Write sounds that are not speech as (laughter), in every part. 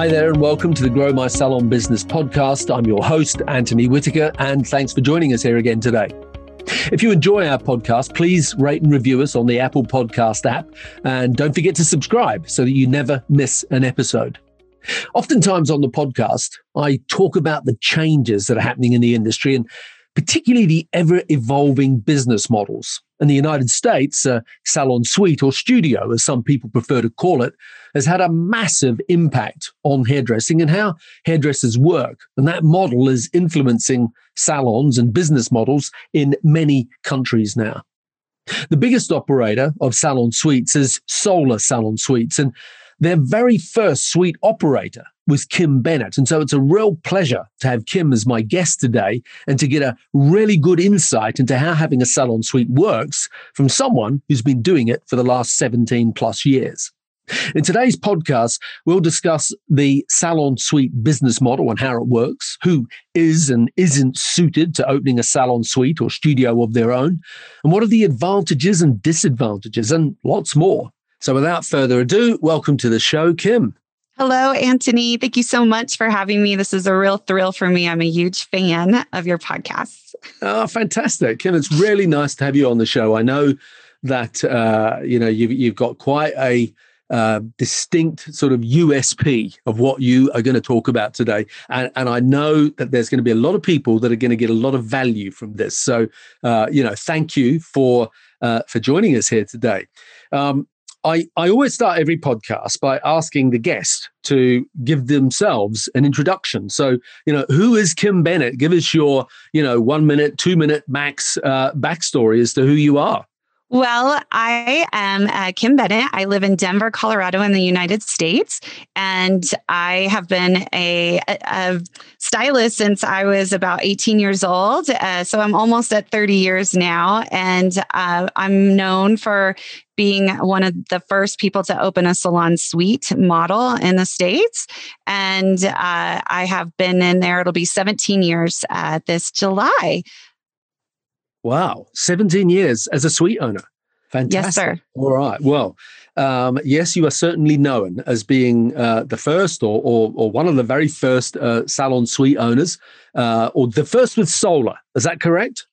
Hi there, and welcome to the Grow My Salon Business podcast. I'm your host, Antony Whitaker, and thanks for joining us here again today. If you enjoy our podcast, please rate and review us on the Apple Podcast app, and don't forget to subscribe so that you never miss an episode. Oftentimes on the podcast, I talk about the changes that are happening in the industry and particularly the ever evolving business models. In the United States, uh, salon suite or studio, as some people prefer to call it, has had a massive impact on hairdressing and how hairdressers work. And that model is influencing salons and business models in many countries now. The biggest operator of salon suites is Sola Salon Suites, and their very first suite operator was Kim Bennet. And so it's a real pleasure to have Kim as my guest today and to get a really good insight into how having a salon suite works from someone who's been doing it for the last 17 plus years. In today's podcast, we'll discuss the salon suite business model and how it works, who is and isn't suited to opening a salon suite or studio of their own, and what are the advantages and disadvantages, and lots more. So without further ado, welcome to the show, Kim. Hello, Antony. Thank you so much for having me. This is a real thrill for me. I'm a huge fan of your podcast. Oh, fantastic. Kim, it's really nice to have you on the show. I know that, uh, you know, you've, you've got quite a uh, distinct sort of USP of what you are going to talk about today. And, and I know that there's going to be a lot of people that are going to get a lot of value from this. So, uh, you know, thank you for uh, for joining us here today. Um, I, I always start every podcast by asking the guest to give themselves an introduction. So, you know, who is Kim Bennet? Give us your, you know, one minute, two minute max uh, backstory as to who you are. Well, I am uh, Kim Bennet. I live in Denver, Colorado, in the United States, and I have been a, a stylist since I was about 18 years old. Uh, so I'm almost at 30 years now, and uh, I'm known for being one of the first people to open a salon suite model in the States. And uh, I have been in there, it'll be 17 years uh, this July. Wow, 17 years as a suite owner. Fantastic. Yes, sir. All right. Well, um, yes, you are certainly known as being uh, the first or, or, or, one of the very first uh, salon suite owners, uh, or the first with Sola. Is that correct?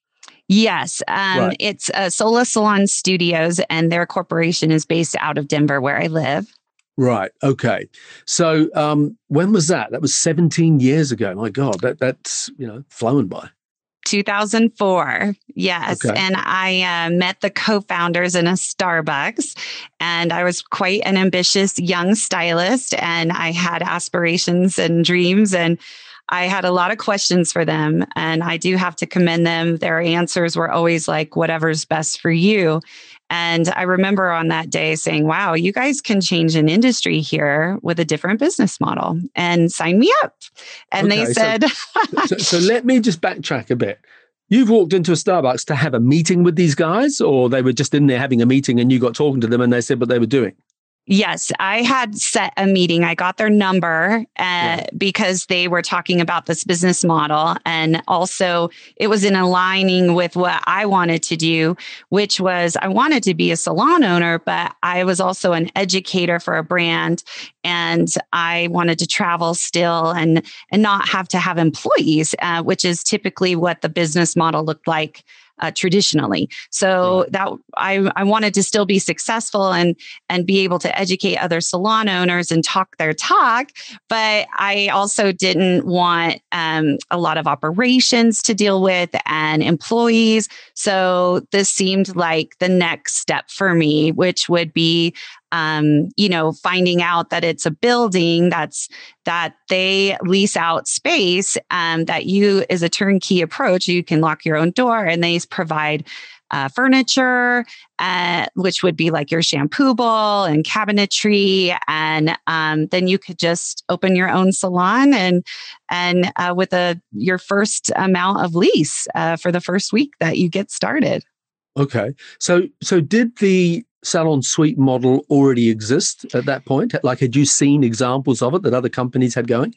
Yes. Um, right. It's uh, Sola Salon Studios, and their corporation is based out of Denver, where I live. Right. Okay. So um, when was that? That was 17 years ago. My God, that that's you know flown by. 2004. Yes. Okay. And I uh, met the co founders in a Starbucks. And I was quite an ambitious young stylist. And I had aspirations and dreams. And I had a lot of questions for them. And I do have to commend them. Their answers were always like, whatever's best for you. And I remember on that day saying, wow, you guys can change an industry here with a different business model and sign me up. And okay, they said, (laughs) so, so, so let me just backtrack a bit. You've walked into a Starbucks to have a meeting with these guys, or they were just in there having a meeting and you got talking to them and they said what they were doing? Yes, I had set a meeting. I got their number uh, yeah. because they were talking about this business model. And also, it was in aligning with what I wanted to do, which was I wanted to be a salon owner, but I was also an educator for a brand. And I wanted to travel still and, and not have to have employees, uh, which is typically what the business model looked like uh, traditionally. So right. that I, I wanted to still be successful and and be able to educate other salon owners and talk their talk, but I also didn't want um, a lot of operations to deal with and employees. So this seemed like the next step for me, which would be um, you know, finding out that it's a building that's that they lease out space, um, that you is a turnkey approach. You can lock your own door, and they provide uh, furniture, uh, which would be like your shampoo bowl and cabinetry, and um, then you could just open your own salon and and uh, with a your first amount of lease uh, for the first week that you get started. Okay, so so did the salon suite model already exist at that point? Like, had you seen examples of it that other companies had going?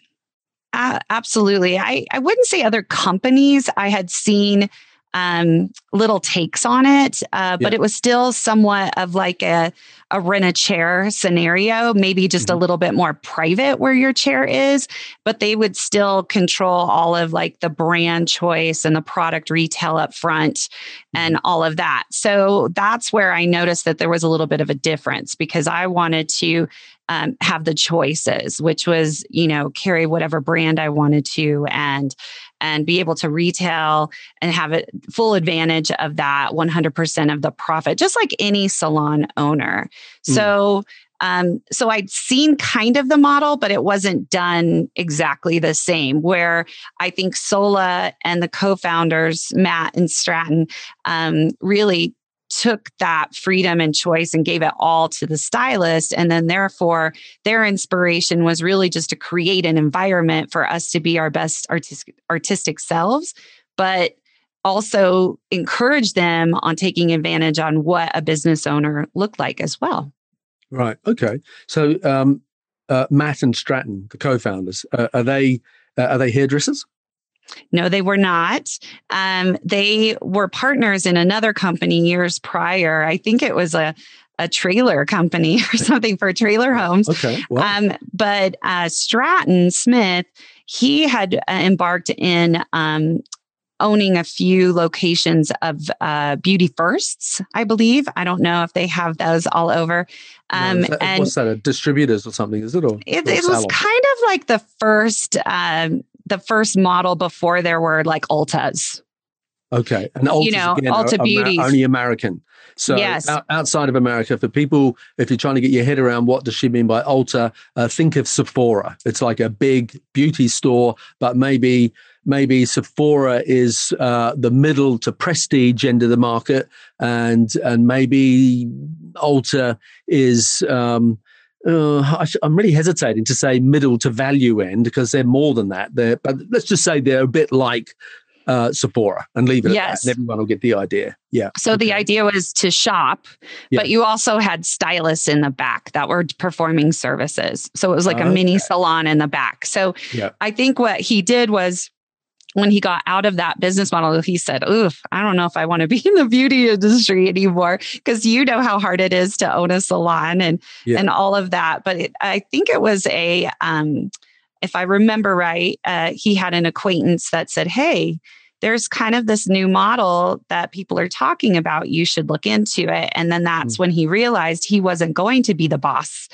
Uh, absolutely. I, I wouldn't say other companies. I had seen um, little takes on it, uh, but yeah. it was still somewhat of like a, a rent a chair scenario, maybe just mm-hmm. a little bit more private where your chair is, but they would still control all of like the brand choice and the product retail up front and mm-hmm. all of that. So that's where I noticed that there was a little bit of a difference because I wanted to um, have the choices, which was, you know, carry whatever brand I wanted to and and be able to retail and have a full advantage of that 100% of the profit, just like any salon owner. Mm. So, um, so I'd seen kind of the model, but it wasn't done exactly the same. Where I think Sola and the co-founders, Matt and Stratton, um, really took that freedom and choice and gave it all to the stylist. And then, therefore, their inspiration was really just to create an environment for us to be our best artistic, artistic selves, but also encourage them on taking advantage on what a business owner looked like as well. Right. Okay. So, um, uh, Matt and Stratton, the co-founders, uh, are they uh, are they hairdressers? No, they were not. Um, they were partners in another company years prior. I think it was a a trailer company (laughs) or something for trailer homes. Okay. Um, but uh, Stratton Smith, he had uh, embarked in um, owning a few locations of uh, Beauty Firsts, I believe. I don't know if they have those all over. Um, no, that, and what's that? A distributors or something? Is it? Or, it, or it was kind of like the first um, the first model before there were like Ultas. Okay, and Ulta's you know, again, Ulta Beauty only American. So yes. outside of America, for people, if you're trying to get your head around what does she mean by Ulta, uh, think of Sephora. It's like a big beauty store, but maybe maybe Sephora is uh, the middle to prestige end of the market, and and maybe Ulta is. Um, uh, I am really hesitating to say middle to value end because they're more than that. They're, but let's just say they're a bit like uh, Sephora and leave it yes. at that. And everyone will get the idea. Yeah. So okay. the idea was to shop, yeah. but you also had stylists in the back that were performing services. So it was like a mini salon in the back. So yeah. I think what he did was when he got out of that business model, he said, Oof, I don't know if I want to be in the beauty industry anymore. Cause you know how hard it is to own a salon and yeah. and all of that. But it, I think it was a um, if I remember right, uh, he had an acquaintance that said, Hey, there's kind of this new model that people are talking about. You should look into it. And then that's mm-hmm. when he realized he wasn't going to be the boss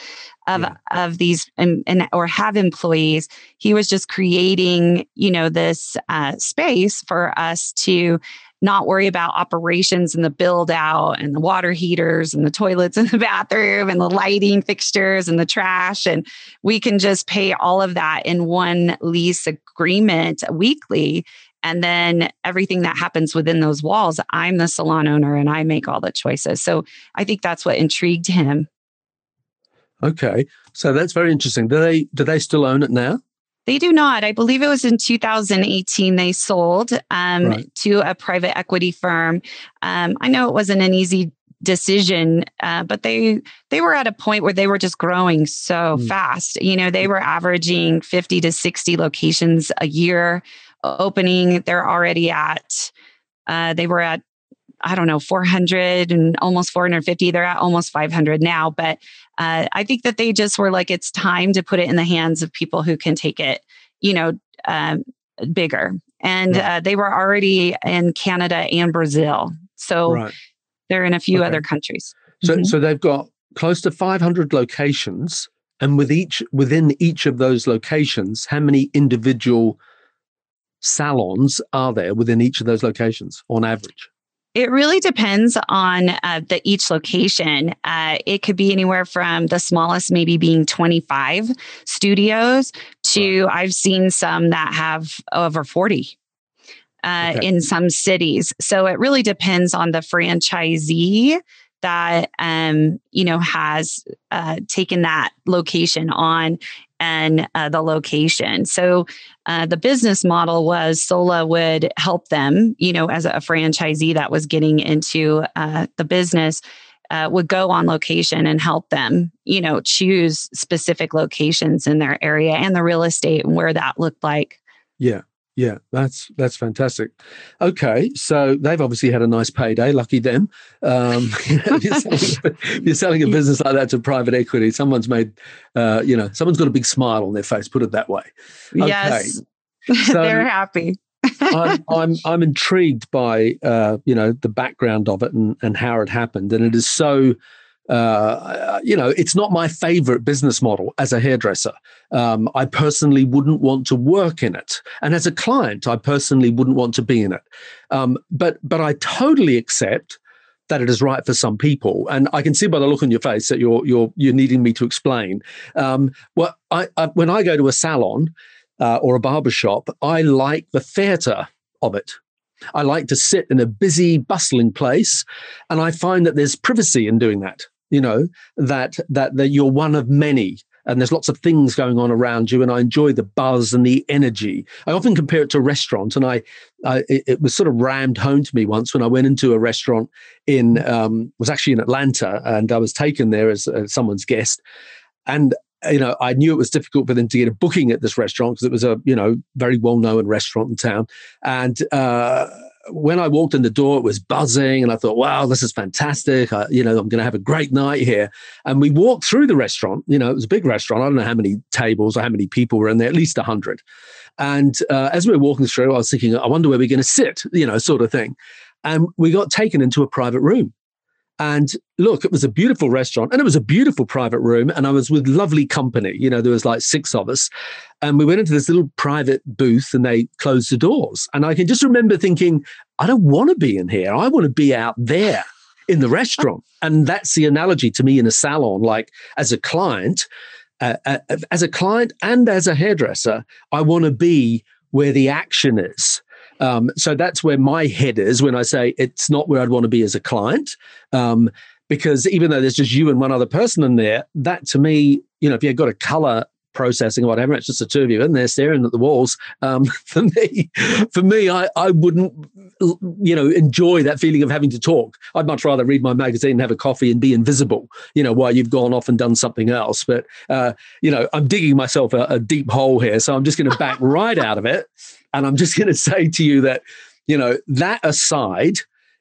of yeah. of these and, and, or have employees. He was just creating, you know, this uh, space for us to not worry about operations and the build out and the water heaters and the toilets (laughs) in the bathroom and the lighting fixtures and the trash. And we can just pay all of that in one lease agreement weekly. And then everything that happens within those walls, I'm the salon owner and I make all the choices. So I think that's what intrigued him. Okay, so that's very interesting. Do they do they still own it now? They do not. I believe it was in 2018 they sold um, right. to a private equity firm. Um, I know it wasn't an easy decision, uh, but they they were at a point where they were just growing so mm. fast. You know, they were averaging 50 to 60 locations a year opening. They're already at. Uh, they were at I don't know, 400 and almost 450. They're at almost 500 now. But uh, I think that they just were like, it's time to put it in the hands of people who can take it, you know, um, bigger. And uh, they were already in Canada and Brazil. So right. they're in a few okay. other countries. So, mm-hmm. so they've got close to 500 locations. And with each within each of those locations, how many individual salons are there within each of those locations on average? It really depends on uh, the each location. Uh, it could be anywhere from the smallest, maybe being 25 studios, to I've seen some that have over 40. uh, okay. in some cities. So it really depends on the franchisee that um, you know has uh, taken that location on and uh, the location. So uh, the business model was Sola would help them, you know, as a franchisee that was getting into uh, the business. Uh, would go on location and help them, you know, choose specific locations in their area and the real estate and where that looked like. Yeah. Yeah, that's that's fantastic. Okay, so they've obviously had a nice payday. Lucky them. Um, (laughs) you're, selling, you're, selling, a business like that to private equity. Someone's made, uh, you know, someone's got a big smile on their face. Put it that way. Okay. Yes, (laughs) so they're happy. I'm, (laughs) I'm I'm intrigued by uh, you know the background of it and and how it happened, and it is so uh, you know, it's not my favorite business model as a hairdresser. Um, I personally wouldn't want to work in it, and as a client, I personally wouldn't want to be in it. Um, but but I totally accept that it is right for some people, and I can see by the look on your face that you're you're you're needing me to explain. Um, well, I, I, when I go to a salon uh, or a barber shop, I like the theatre of it. I like to sit in a busy, bustling place, and I find that there's privacy in doing that you know that that that you're one of many and there's lots of things going on around you and i enjoy the buzz and the energy i often compare it to a restaurant and i, I it, was sort of rammed home to me once when i went into a restaurant in um, was actually in atlanta and i was taken there as, as someone's guest and you know, I knew it was difficult for them to get a booking at this restaurant because it was a, you know, very well known restaurant in town. And uh, when I walked in the door, it was buzzing, and I thought, "Wow, this is fantastic! I, you know, I'm going to have a great night here." And we walked through the restaurant. You know, it was a big restaurant. I don't know how many tables or how many people were in there. At least hundred. And uh, as we were walking through, I was thinking, "I wonder where we're going to sit," you know, sort of thing. And we got taken into a private room. And look, it was a beautiful restaurant and it was a beautiful private room. And I was with lovely company. You know, there was like six of us. And we went into this little private booth and they closed the doors. And I can just remember thinking, I don't want to be in here. I want to be out there in the restaurant. (laughs) And that's the analogy to me in a salon. Like as a client, uh, uh, as a client and as a hairdresser, I want to be where the action is. Um, so that's where my head is when I say it's not where I'd want to be as a client. Um, because even though there's just you and one other person in there, that to me, you know, if you've got a color processing or whatever, it's just the two of you in there staring at the walls. Um, (laughs) for me, for me, I, I wouldn't, you know, enjoy that feeling of having to talk. I'd much rather read my magazine, have a coffee, and be invisible. You know, while you've gone off and done something else. But uh, you know, I'm digging myself a, a deep hole here, so I'm just going to back (laughs) right out of it and I'm just going to say to you that, you know, that aside,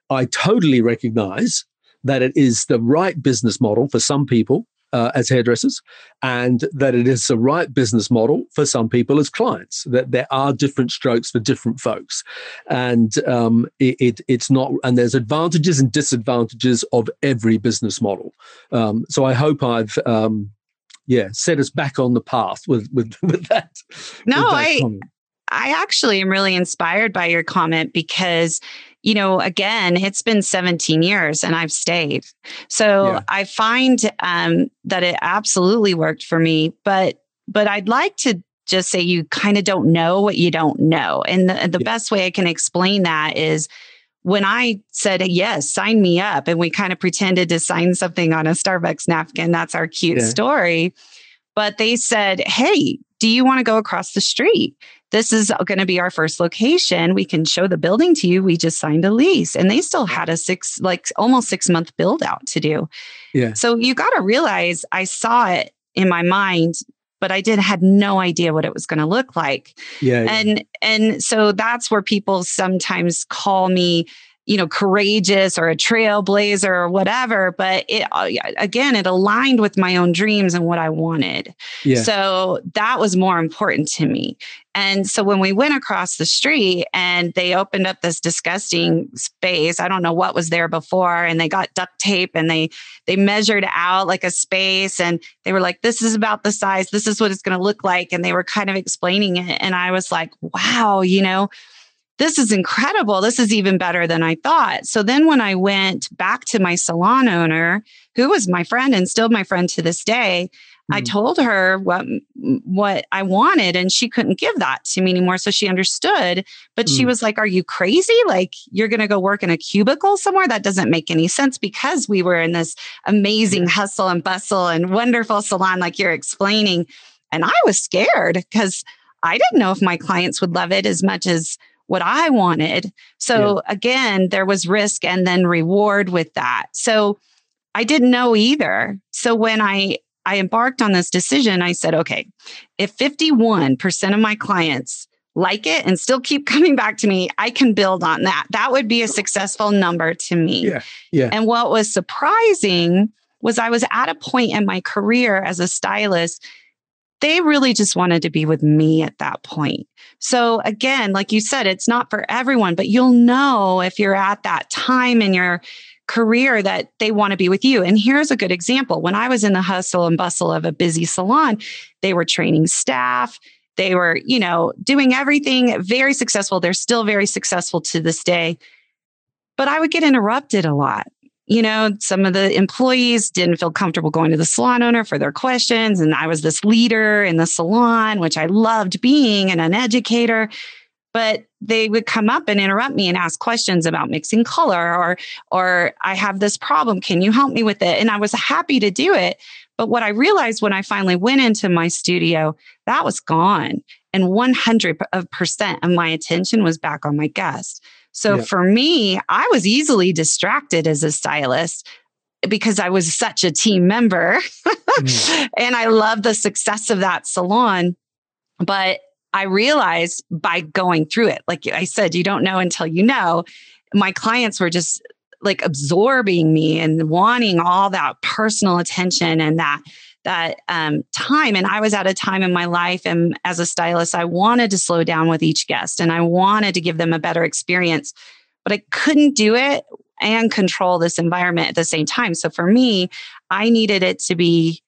I totally recognize that it is the right business model for some people uh, as hairdressers, and that it is the right business model for some people as clients. That there are different strokes for different folks, and um, it, it, it's not. And there's advantages and disadvantages of every business model. Um, so I hope I've. Um, yeah, set us back on the path with with, (laughs) with that. No, with that I comment. I actually am really inspired by your comment because, you know, again, it's been 17 years and I've stayed. So yeah. I find um, that it absolutely worked for me. But but I'd like to just say you kind of don't know what you don't know. And the, the yeah. best way I can explain that is when I said, yes, sign me up, and we kind of pretended to sign something on a Starbucks napkin, that's our cute yeah. story. But they said, hey, do you want to go across the street? This is going to be our first location. We can show the building to you. We just signed a lease and they still had a six, like almost six month build out to do. Yeah. So you got to realize I saw it in my mind but I did had no idea what it was going to look like. Yeah, and and so that's where people sometimes call me you know, courageous or a trailblazer or whatever. But it, uh, again, it aligned with my own dreams and what I wanted. Yeah. So that was more important to me. And so when we went across the street and they opened up this disgusting space, I don't know what was there before, and they got duct tape and they they measured out like a space and they were like, this is about the size, this is what it's going to look like. And they were kind of explaining it. And I was like, wow, you know, this is incredible. This is even better than I thought. So then when I went back to my salon owner, who was my friend and still my friend to this day, I mm. told her what what I wanted and she couldn't give that to me anymore so she understood but mm. she was like are you crazy like you're going to go work in a cubicle somewhere that doesn't make any sense because we were in this amazing hustle and bustle and wonderful salon like you're explaining and I was scared because I didn't know if my clients would love it as much as what I wanted. So yeah. again, there was risk and then reward with that. So I didn't know either. So when I I embarked on this decision, I said, okay, if 51% of my clients like it and still keep (laughs) coming back to me, I can build on that. That would be a successful number to me. Yeah. Yeah. And what was surprising was I was at a point in my career as a stylist they really just wanted to be with me at that point. So again, like you said, it's not for everyone, but you'll know if you're at that time in your career that they want to be with you. And here's a good example. When I was in the hustle and bustle of a busy salon, they were training staff. They were, you know, doing everything very successful. They're still very successful to this day. But I would get interrupted a lot you know, some of the employees didn't feel comfortable going to the salon owner for their questions. And I was this leader in the salon, which I loved being and an educator. But they would come up and interrupt me and ask questions about mixing color or, or I have this problem. Can you help me with it? And I was happy to do it. But what I realized when I finally went into my studio, that was gone. And 100% of my attention was back on my guest. So yeah. for me, I was easily distracted as a stylist because I was such a team member mm. (laughs) and I love the success of that salon. But I realized by going through it, like I said, you don't know until you know. My clients were just like absorbing me and wanting all that personal attention and that that um, time. And I was at a time in my life, and as a stylist, I wanted to slow down with each guest and I wanted to give them a better experience, but I couldn't do it and control this environment at the same time. So for me, I needed it to be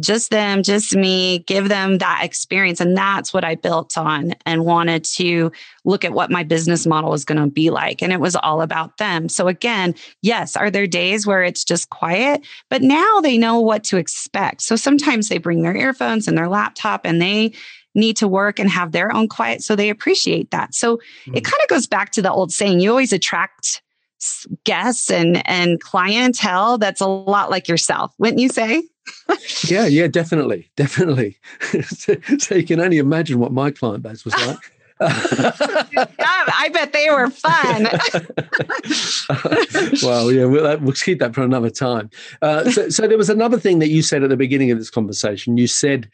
just them, just me, give them that experience. And that's what I built on and wanted to look at what my business model was going to be like. And it was all about them. So, again, yes, are there days where it's just quiet? But now they know what to expect. So sometimes they bring their earphones and their laptop and they need to work and have their own quiet. So they appreciate that. So mm-hmm. it kind of goes back to the old saying you always attract guests and and clientele that's a lot like yourself wouldn't you say yeah, yeah, definitely, definitely. so, (laughs) so, you can only imagine what my client base was like. (laughs) I bet they were fun. (laughs) well, yeah, we'll, we'll, keep that for another time. Uh, so, so, there was another thing that you said at the beginning of this conversation. You said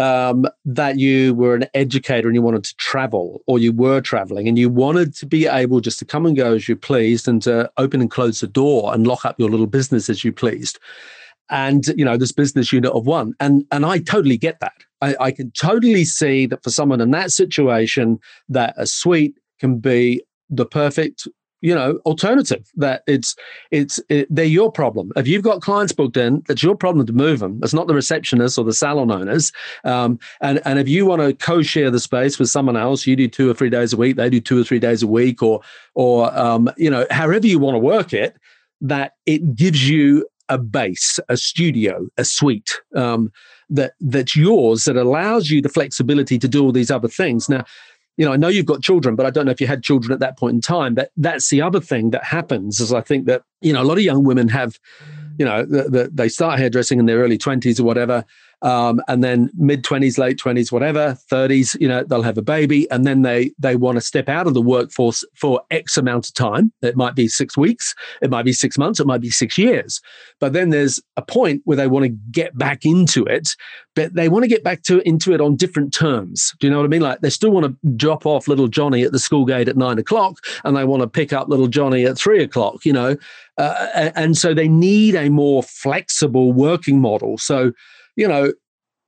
um, that you were an educator and you wanted to travel, or you were traveling, and you wanted to be able just to come and go as you pleased, and to open and close the door and lock up your little business as you pleased and you know this business unit of one. And and i totally get that. I, I can totally see that for someone in that situation that a suite can be the perfect you know alternative that it's it's it, they're your problem. If you've got clients booked in that's your problem to move them. It's not the receptionist or the salon owners. Um, and and if you want to co-share the space with someone else you do two or three days a week they do two or three days a week or or um, you know however you want to work it that it gives you a base, a studio, a suite um, that that's yours that allows you the flexibility to do all these other things. Now, you know, I know you've got children, but I don't know if you had children at that point in time. But that's the other thing that happens is I think that you know a lot of young women have, you know, the, the, they start hairdressing in their early twenties or whatever, um, and then mid 20s late 20s whatever 30s you know they'll have a baby and then they they want to step out of the workforce for x amount of time. It might be six weeks it might be six months it might be six years. But then there's a point where they want to get back into it but they want to get back to into it on different terms. Do you know what i mean? Like they still want to drop off little johnny at the school gate at nine o'clock and they want to pick up little johnny at three o'clock you know? Uh, and so they need a more flexible working model. So you know,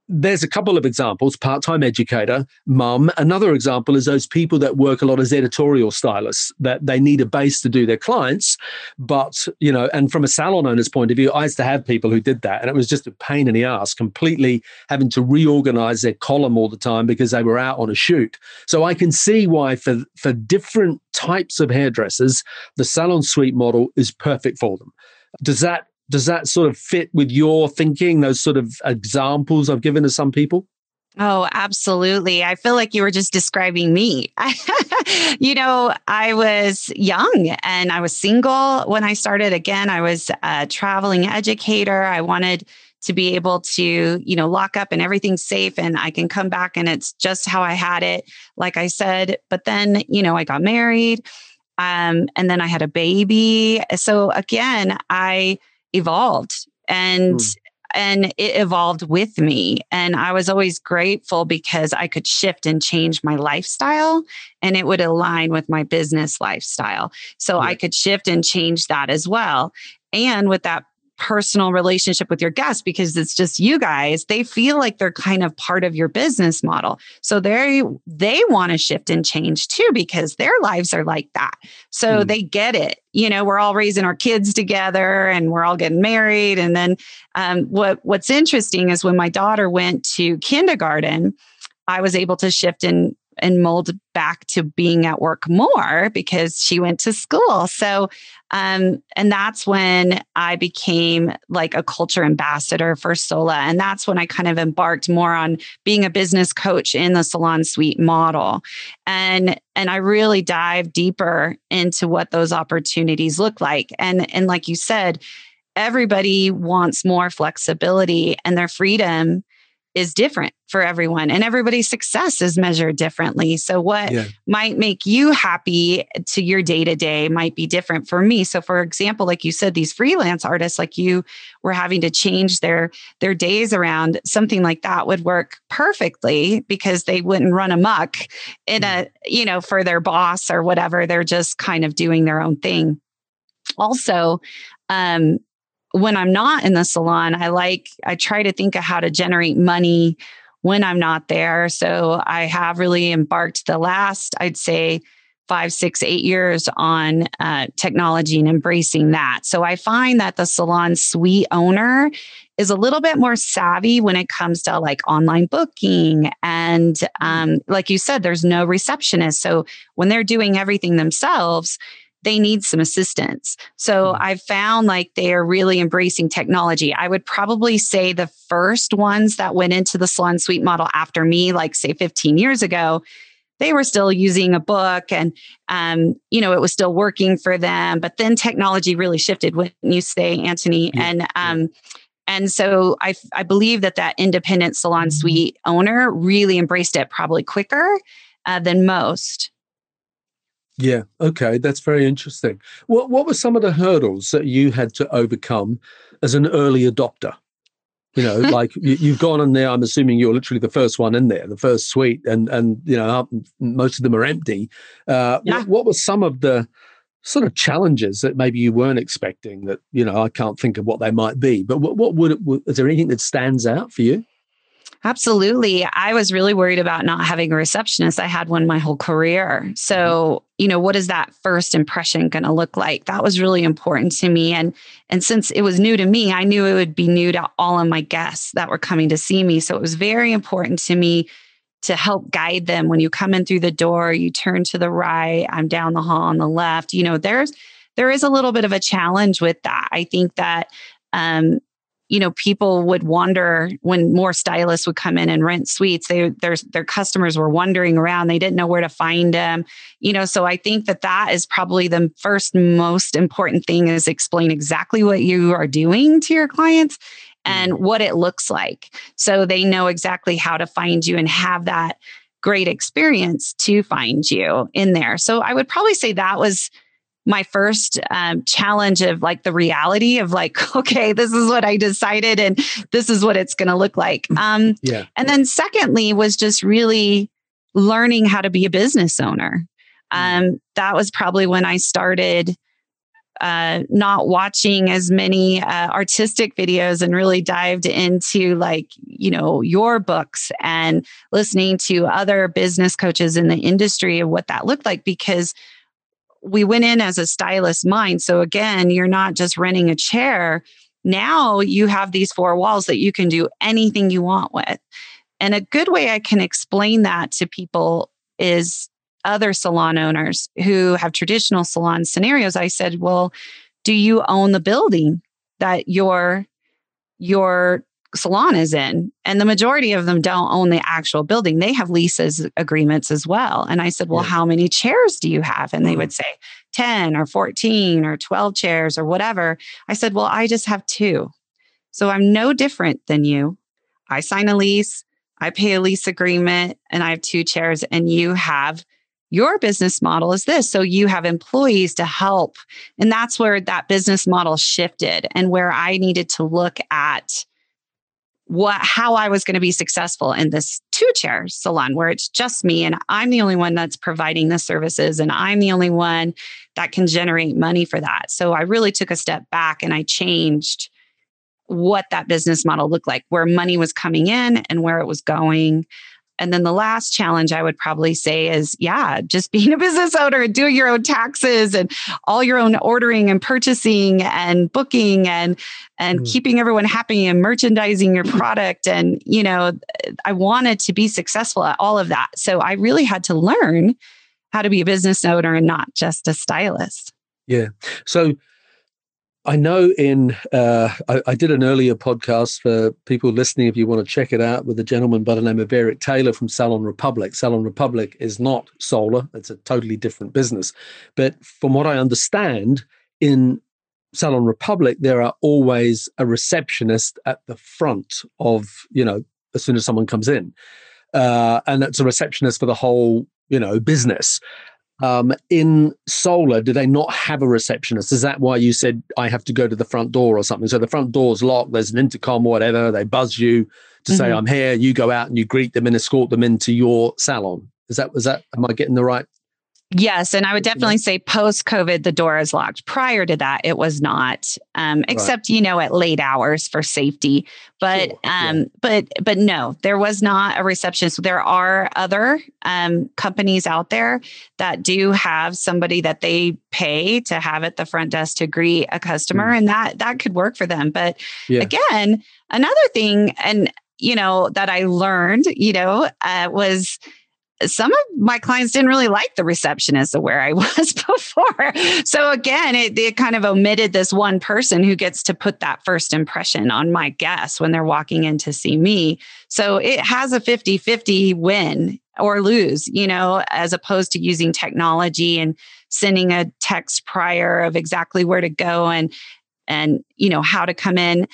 there's a couple of examples part-time educator mum. Another example is those people that work a lot as editorial stylists that they need a base to do their clients. But you know and from a salon owner's point of view i used to have people who did that and it was just a pain in the ass completely having to reorganize their column all the time because they were out on a shoot. So i can see why for for different types of hairdressers the salon suite model is perfect for them. Does that does that sort of fit with your thinking? Those sort of examples I've given to some people. Oh, absolutely. I feel like you were just describing me. (laughs) you know, I was young and I was single when I started. Again, I was a traveling educator. I wanted to be able to, you know, lock up and everything's safe and I can come back and it's just how I had it, like I said. But then, you know, I got married um, and then I had a baby. So again, I evolved and mm and it evolved with me. And I was always grateful because I could shift and change my lifestyle and it would align with my business lifestyle. So yeah. I could shift and change that as well. And with that personal relationship with your guests because it's just you guys they feel like they're kind of part of your business model. So they they want to shift and change too because their lives are like that. So mm. they get it. You know we're all raising our kids together and we're all getting married. And then um, what what's interesting is when my daughter went to kindergarten i was able to shift and and mold back to being at work more because she went to school. So, um, and that's when I became like a culture ambassador for Sola. And that's when I kind of embarked more on being a business coach in the salon suite model. And, and I really dive deeper into what those opportunities look like. And, and like you said, everybody wants more flexibility and their freedom is different for everyone and everybody's success is measured differently. So what yeah. might make you happy to your day to day might be different for me. So for example, like you said these freelance artists like you were having to change their their days around something like that would work perfectly because they wouldn't run amok in a, you know, for their boss or whatever. They're just kind of doing their own thing. Also, um, when I'm not in the salon, I like, I try to think of how to generate money when I'm not there. So I have really embarked the last, I'd say, five, six, eight years on uh, technology and embracing that. So I find that the salon suite owner is a little bit more savvy when it comes to like online booking. And um, like you said, there's no receptionist. So when they're doing everything themselves, they need some assistance. So mm-hmm. I've found like they are really embracing technology. I would probably say the first ones that went into the salon suite model after me, like say 15 years ago, they were still using a book and um, you know it was still working for them but then technology really shifted when you say antony yeah, and um, yeah. and so I, I believe that that independent salon mm-hmm. suite owner really embraced it probably quicker uh, than most yeah. Okay. That's very interesting. What What were some of the hurdles that you had to overcome as an early adopter? You know, (laughs) like you, have gone in there. I'm assuming you're literally the first one in there, the first suite, and and you know most of them are empty. Uh, yeah. what, what were some of the sort of challenges that maybe you weren't expecting? That you know, I can't think of what they might be. But what what would it? Is there anything that stands out for you? Absolutely. I was really worried about not having a receptionist. I had one my whole career. So, mm-hmm. you know, what is that first impression going to look like? That was really important to me and and since it was new to me, I knew it would be new to all of my guests that were coming to see me. So it was very important to me to help guide them when you come in through the door, you turn to the right, I'm down the hall on the left. You know, there's there is a little bit of a challenge with that. I think that um, you know people would wonder when more stylists would come in and rent suites they their their customers were wandering around they didn't know where to find them. You know so i think that that is probably the first most important thing is explain exactly what you are doing to your clients and mm-hmm. what it looks like. So they know exactly how to find you and have that great experience to find you in there. So i would probably say that was my first um, challenge of like the reality of like, (laughs) okay, this is what I decided and this is what it's going to look like. Mm, um, yeah. And then secondly was just really learning how to be a business owner. Mm. Um, that was probably when I started uh, not watching as many uh, artistic videos and really dived into like you know your books and listening to other business coaches in the industry of what that looked like because we went in as a stylist mind. So again, you're not just renting a chair. Now you have these four walls that you can do anything you want with. And a good way I can explain that to people is other salon owners who have traditional salon scenarios. I said, Well, do you own the building? that your your salon is in and the majority of them don't own the actual building they have leases agreements as well and i said well yeah. how many chairs do you have and they mm-hmm. would say 10 or 14 or 12 chairs or whatever i said well i just have two so i'm no different than you i sign a lease i pay a lease agreement and i have two chairs and you have your business model is this. So you have employees to help. And that's where that business model shifted and where I needed to look at what how I was going to be successful in this two chair salon where it's just me and I'm the only one that's providing the services and I'm the only one that can generate money for that. So I really took a step back and I changed what that business model looked like, where money was coming in and where it was going. And then the last challenge I would probably say is, yeah, just being (laughs) a business owner and doing your own taxes and all your own ordering and purchasing and booking and and mm. keeping everyone happy and merchandising your product. And, you know, I wanted to be successful at all of that. So I really had to learn how to be a business owner and not just a stylist. Yeah. So I know in uh, I, I, did an earlier podcast for people listening. If you want to check it out, with a gentleman by the name of Eric Taylor from Salon Republic. Salon Republic is not Sola; it's a totally different business. But from what I understand, in Salon Republic, there are always a receptionist at the front of you know as soon as someone comes in, uh, and that's a receptionist for the whole you know business um, in Sola, do they not have a receptionist? Is that why you said I have to go to the front door or something? So the front door's locked, there's an intercom or whatever, they buzz you to mm-hmm. say I'm here, you go out and you greet them and escort them into your salon. Is that was that am I getting the right Yes. And I would definitely say post COVID, the door is locked. Prior to that, it was not, um, except, right. you know, at late hours for safety. But, sure. um, yeah. but, but no, there was not a receptionist. There are other um, companies out there that do have somebody that they pay to have at the front desk to greet a customer, mm. and that, that could work for them. But yeah. again, another thing, and, you know, that I learned, you know, uh, was, some of my clients didn't really like the receptionist of where I (laughs) was before. So again, it, it kind of omitted this one person who gets to put that first impression on my guests when they're walking in to see me. So it has a 50 50 win or lose, you know, as opposed to using technology and sending a text prior of exactly where to go and, and, you know, how to come in.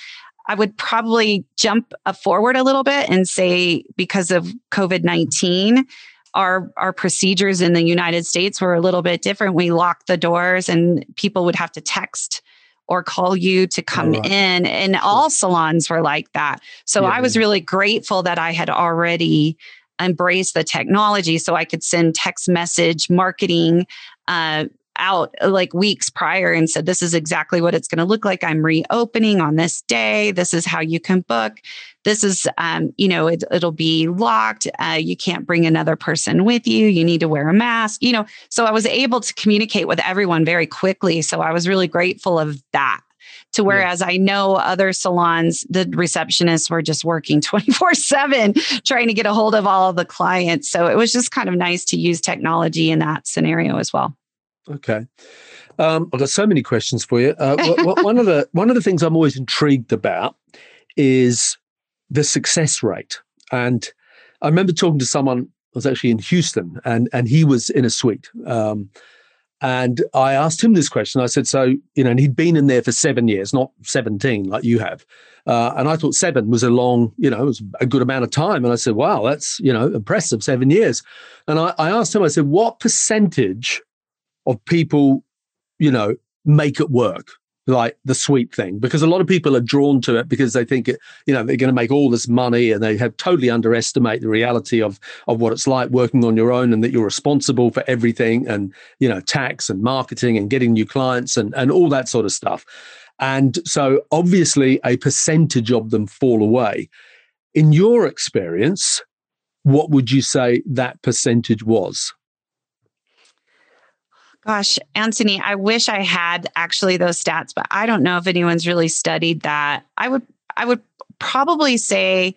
I would probably jump forward a little bit and say because of COVID 19, our our procedures in the United States were a little bit different. We locked the doors and people would have to text or call you to come in and all salons were like that. So yeah. I was really grateful that I had already embraced the technology so I could send text message marketing uh, out like weeks prior and said, This is exactly what it's going to look like. I'm reopening on this day. This is how you can book. This is, um, you know, it, will be locked. Uh, you can't bring another person with you. You need to wear a mask, you know. So I was able to communicate with everyone very quickly. So I was really grateful of that. To whereas yeah. I know other salons, the receptionists were just working (laughs) 24 7 trying to get a hold of all of the clients. So it was just kind of nice to use technology in that scenario as well. Okay. Um, I've got so many questions for you. Uh, (laughs) one of the one of the things I'm always intrigued about is the success rate. And I remember talking to someone. I was actually in Houston, and and he was in a suite. Um, and I asked him this question. I said, "So you know," and he'd been in there for seven years, not seventeen like you have. Uh, and I thought seven was a long, you know, it was a good amount of time. And I said, "Wow, that's you know impressive, seven years." And I, I asked him, I said, "What percentage of people, you know, make it work, like the suite thing, because a lot of people are drawn to it because they think, it, you know, they're going to make all this money and they have totally underestimate the reality of of what it's like working on your own and that you're responsible for everything and you know tax and marketing and getting new clients and and all that sort of stuff. And so obviously a percentage of them fall away. In your experience, what would you say that percentage was? Gosh, Antony, I wish I had actually those stats, but I don't know if anyone's really studied that. I would I would probably say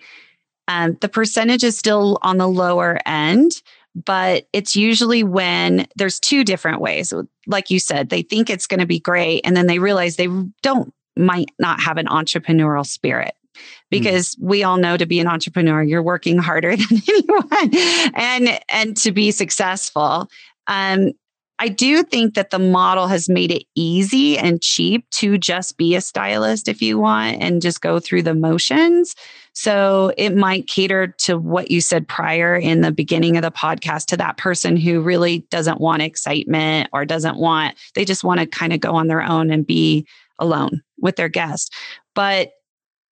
um, the percentage is still on the lower end, but it's usually when there's two different ways. Like you said, they think it's going to be great, and then they realize they don't might not have an entrepreneurial spirit hmm. because mm. we all know to be an entrepreneur you're working harder (laughs) than anyone and and to be successful um, I do think that the model has made it easy and cheap to just be a stylist if you want and just go through the motions. So it might cater to what you said prior in the beginning of the podcast to that person who really doesn't want excitement or doesn't want, they just want to kind of go on their own and be alone with their guest. But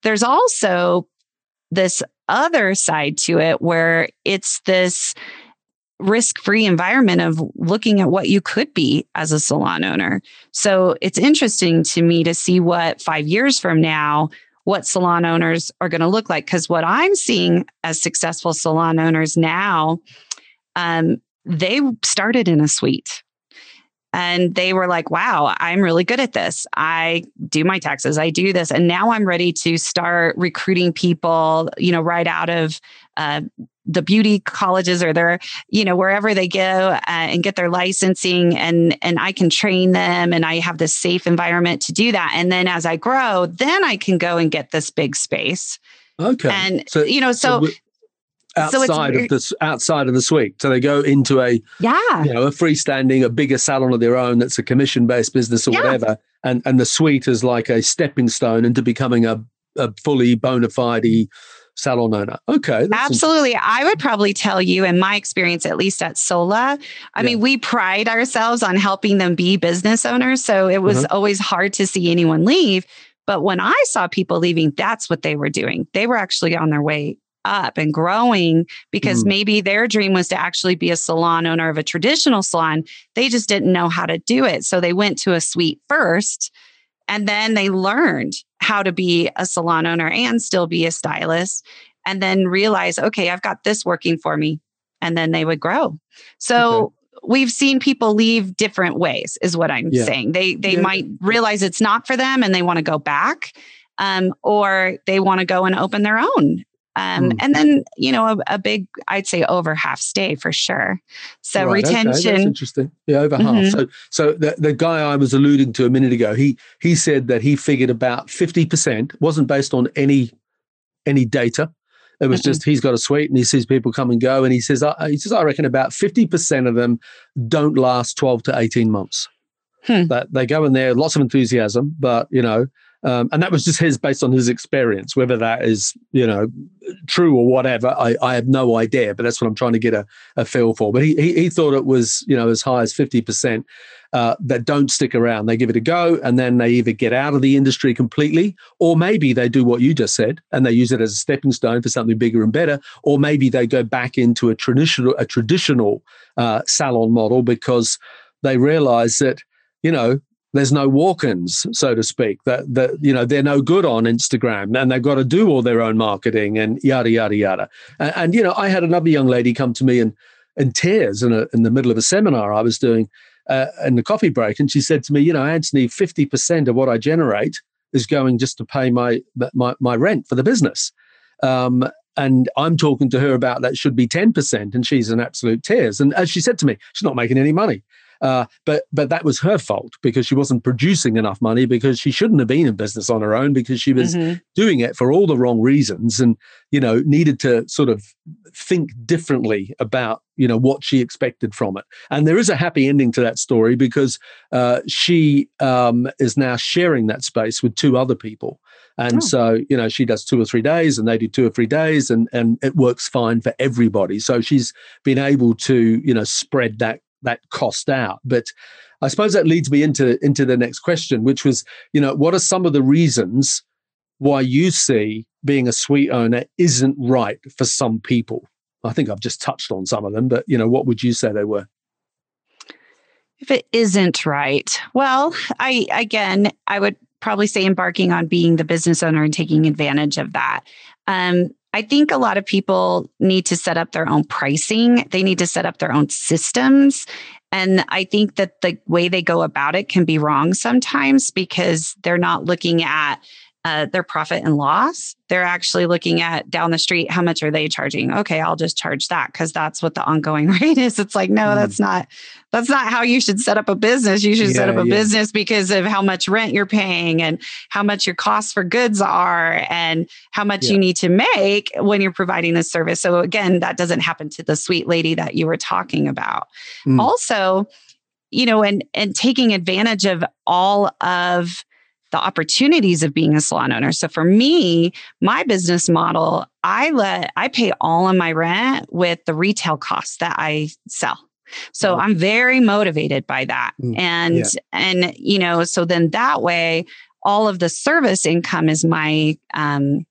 there's also this other side to it where it's this risk free environment of looking at what you could be as a salon owner. So it's interesting to me to see what five years from now, what salon owners are going to look like. Because what I'm seeing as successful salon owners now, um, they started in a suite. And they were like, wow, I'm really good at this. I do my taxes, I do this. And now I'm ready to start recruiting people, you know, right out of uh, the beauty colleges or their you know wherever they go uh, and get their licensing and and I can train them and I have this safe environment to do that. And then as I grow then I can go and get this big space. Okay. And so, you know so, so outside so of the outside of the suite. So they go into a yeah, you know, a freestanding, a bigger salon of their own that's a commission based business or yeah. whatever, and and the suite is like a stepping stone into becoming a a fully bona fide salon owner. Okay. Absolutely. I would probably tell you, in my experience, at least at Sola, I yeah. mean, we pride ourselves on helping them be business owners. So it was uh-huh. always hard to see anyone leave. But when I saw people leaving, that's what they were doing. They were actually on their way up and growing because mm. maybe their dream was to actually be a salon owner of a traditional salon. They just didn't know how to do it. So they went to a suite first and then they learned how to be a salon owner and still be a stylist. And then realize, okay, I've got this working for me. And then they would grow. So okay. we've seen people leave different ways, is what I'm yeah. saying. They they yeah. might realize it's not for them and they want to go back. Um, or they want to go and open their own um, mm. And then, you know, a, a, big, I'd say over half stay for sure. So right, retention. Okay, interesting. Yeah, over mm-hmm. half. So, so the, the guy I was alluding to a minute ago, he he said that he figured about 50% wasn't based on any any data. It was mm-hmm. just he's got a suite and he sees people come and go, and he says I, he says I reckon about fifty percent of them don't last twelve to eighteen months. Hmm. That they go in there, lots of enthusiasm, but you know um, and that was just his based on his experience. Whether that is, you know, true or whatever, I, I have no idea. But that's what I'm trying to get a, a feel for. But he, he, he thought it was, you know, as high as 50% uh, that don't stick around. They give it a go and then they either get out of the industry completely, or maybe they do what you just said and they use it as a stepping stone for something bigger and better, or maybe they go back into a traditional a traditional uh, salon model because they realize that you know there's no walk-ins, so to speak. That that you know they're no good on Instagram, and they've got to do all their own marketing and yada yada yada. And, and you know, I had another young lady come to me in in tears in a, in the middle of a seminar I was doing uh, in the coffee break, and she said to me, "You know, Antony, fifty percent of what I generate is going just to pay my my, my rent for the business." Um, and I'm talking to her about that should be 10%, and she's in absolute tears. And as she said to me, she's not making any money. Uh, but but that was her fault because she wasn't producing enough money because she shouldn't have been in business on her own because she was mm-hmm. doing it for all the wrong reasons and you know needed to sort of think differently about you know what she expected from it. And there is a happy ending to that story because uh, she um, is now sharing that space with two other people. And oh. so, you know, she does two or three days and they do two or three days and, and it works fine for everybody. So she's been able to, you know, spread that that cost out. But I suppose that leads me into into the next question, which was, you know, what are some of the reasons why you see being a suite owner isn't right for some people? I think I've just touched on some of them, but you know, what would you say they were? If it isn't right, well, I again, I would probably say embarking on being the business owner and taking advantage of that. Um, I think a lot of people need to set up their own pricing. They need to set up their own systems. And I think that the way they go about it can be wrong sometimes because they're not looking at uh, their profit and loss. They're actually looking at down the street, how much are they charging? Okay, I'll just charge that because that's what the ongoing (laughs) rate is. It's like, no, mm. that's not that's not how you should set up a business. You should yeah, set up a yeah. business because of how much rent you're paying and how much your costs for goods are and how much yeah. you need to make when you're providing this service. So again, that doesn't happen to the sweet lady that you were talking about. Mm. Also, you know, and and taking advantage of all of the opportunities of being a salon owner. So for me, my business model, I let I pay all of my rent with the retail costs that I sell. So I'm very motivated by that. Mm, and yeah. and you know, so then that way all of the service income is my um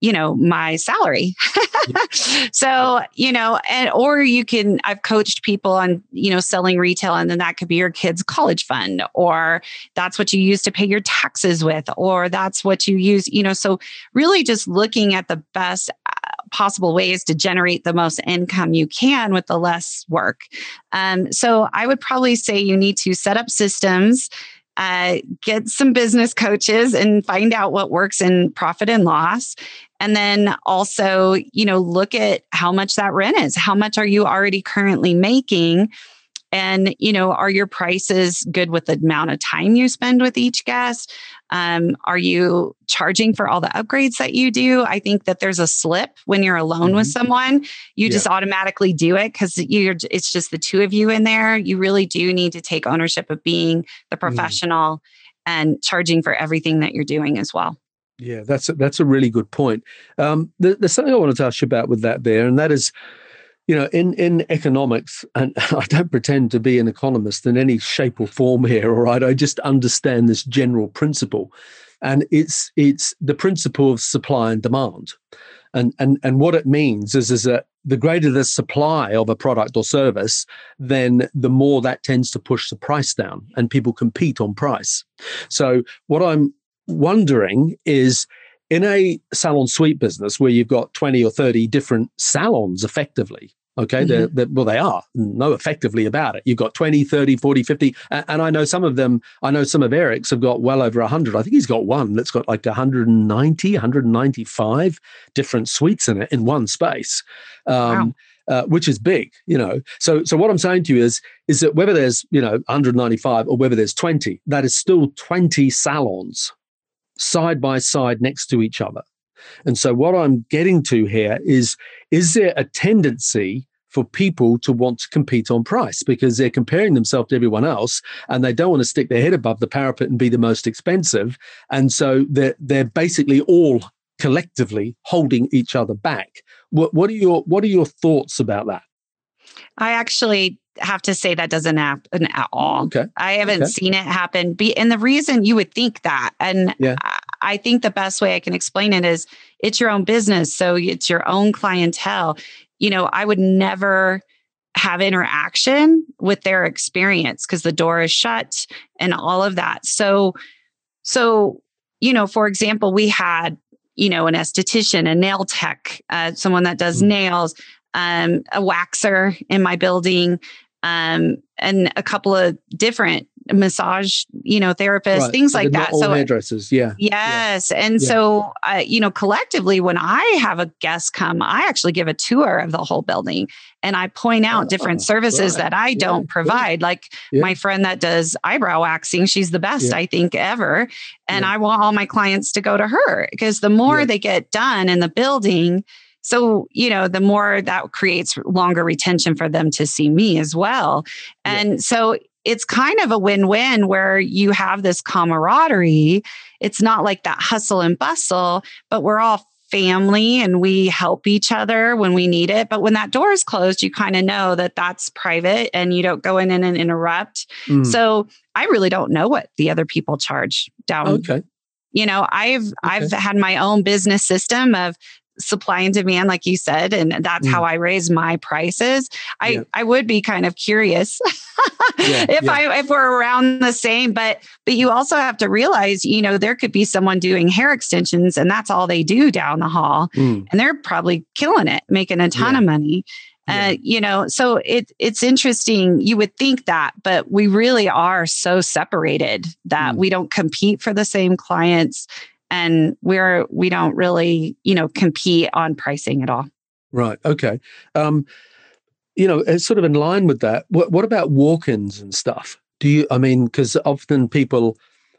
you know my salary. (laughs) So you know and or you can i've coached people on you know selling retail and then that could be your kids college fund or that's what you use to pay your taxes with or that's what you use you know so really just looking at the best uh, possible ways to generate the most income you can with the less work. Um, so i would probably say you need to set up systems uh, get some business coaches and find out what works in profit and loss and then also, you know, look at how much that rent is. How much are you already currently making? And, you know, are your prices good with the amount of time you spend with each guest? Um, are you charging for all the upgrades that you do? I think that there's a slip when you're alone mm-hmm. with someone. You yeah. just automatically do it because you're it's just the two of you in there. You really do need to take ownership of being the mm. professional mm. and charging for everything that you're doing as well. Yeah, that's a, that's a really good point. Um, there's something I wanted to ask you about with that there, and that is, you know, in in economics, and (laughs) I don't pretend to be an economist in any shape or form here. All right, I just understand this general principle, and it's it's the principle of supply and demand, and and and what it means is is that the greater the supply of a product or service, then the more that tends to push the price down, and people compete on price. So what I'm wondering is in a salon suite business where you've got 20 or 30 different salons effectively okay mm-hmm. they're, they're, well they are no effectively about it you've got 20 30 40 50 and i know some of them i know some of eric's have got well over 100 i think he's got one that's got like 190 195 different suites in it in one space um, wow. Uh, which is big, you know. So, so what I'm saying to you is, is that whether there's, you know, 195 or whether there's 20, that is still 20 salons side by side next to each other. And so, what I'm getting to here is is there a tendency for people to want to compete on price because they're comparing themselves to everyone else and they don't want to stick their head above the parapet and be the most expensive. And so, they're, they're basically all collectively holding each other back. What, what, are your, what are your thoughts about that? I actually have to say that doesn't happen at all. Okay. I haven't okay. seen it happen. Be, and the reason you would think that, and yeah. I think the best way I can explain it is it's your own business. So it's your own clientele. You know, I would never have interaction with their experience because the door is shut and all of that. So, so, you know, for example, we had, you know, an esthetician, a nail tech, uh, someone that does mm. nails, um, a waxer in my building, um, and a couple of different massage, you know, therapists, right. things like that. so hairdressers, yeah. Yes, yeah. and yeah. so uh, you know, collectively, when I have a guest come, I actually give a tour of the whole building, and I point out oh, different services right. that I don't yeah. provide. Like my friend that does eyebrow waxing, she's the best I think ever, and I want all my clients to go to her because the more they get done in the building so, you know, the more that creates longer retention for them to see me as well. And yeah. so it's kind of a win win where you have this camaraderie. It's not like that hustle and bustle, but we're all family and we help each other when we need it. But when that door is closed, you kind of know that that's private and you don't go in and interrupt. Mm. So I really don't know what the other people charge down. Okay. You know, I've okay. I've had my own business system of supply and demand, like you said, and that's mm. how I raise my prices. I yeah. I would be kind of curious (laughs) yeah, if yeah. I if we're around the same, but but you also have to realize, you know, there could be someone doing hair extensions and that's all they do down the hall, mm. and they're probably killing it, making a ton of money. Uh, you know, so it it's interesting. You would think that, but we really are so separated that mm. we don't compete for the same clients and we're we don't really you know compete on pricing at all. Right. Okay. Um you know it's sort of in line with that what, what about walk-ins and stuff? Do you i mean because often people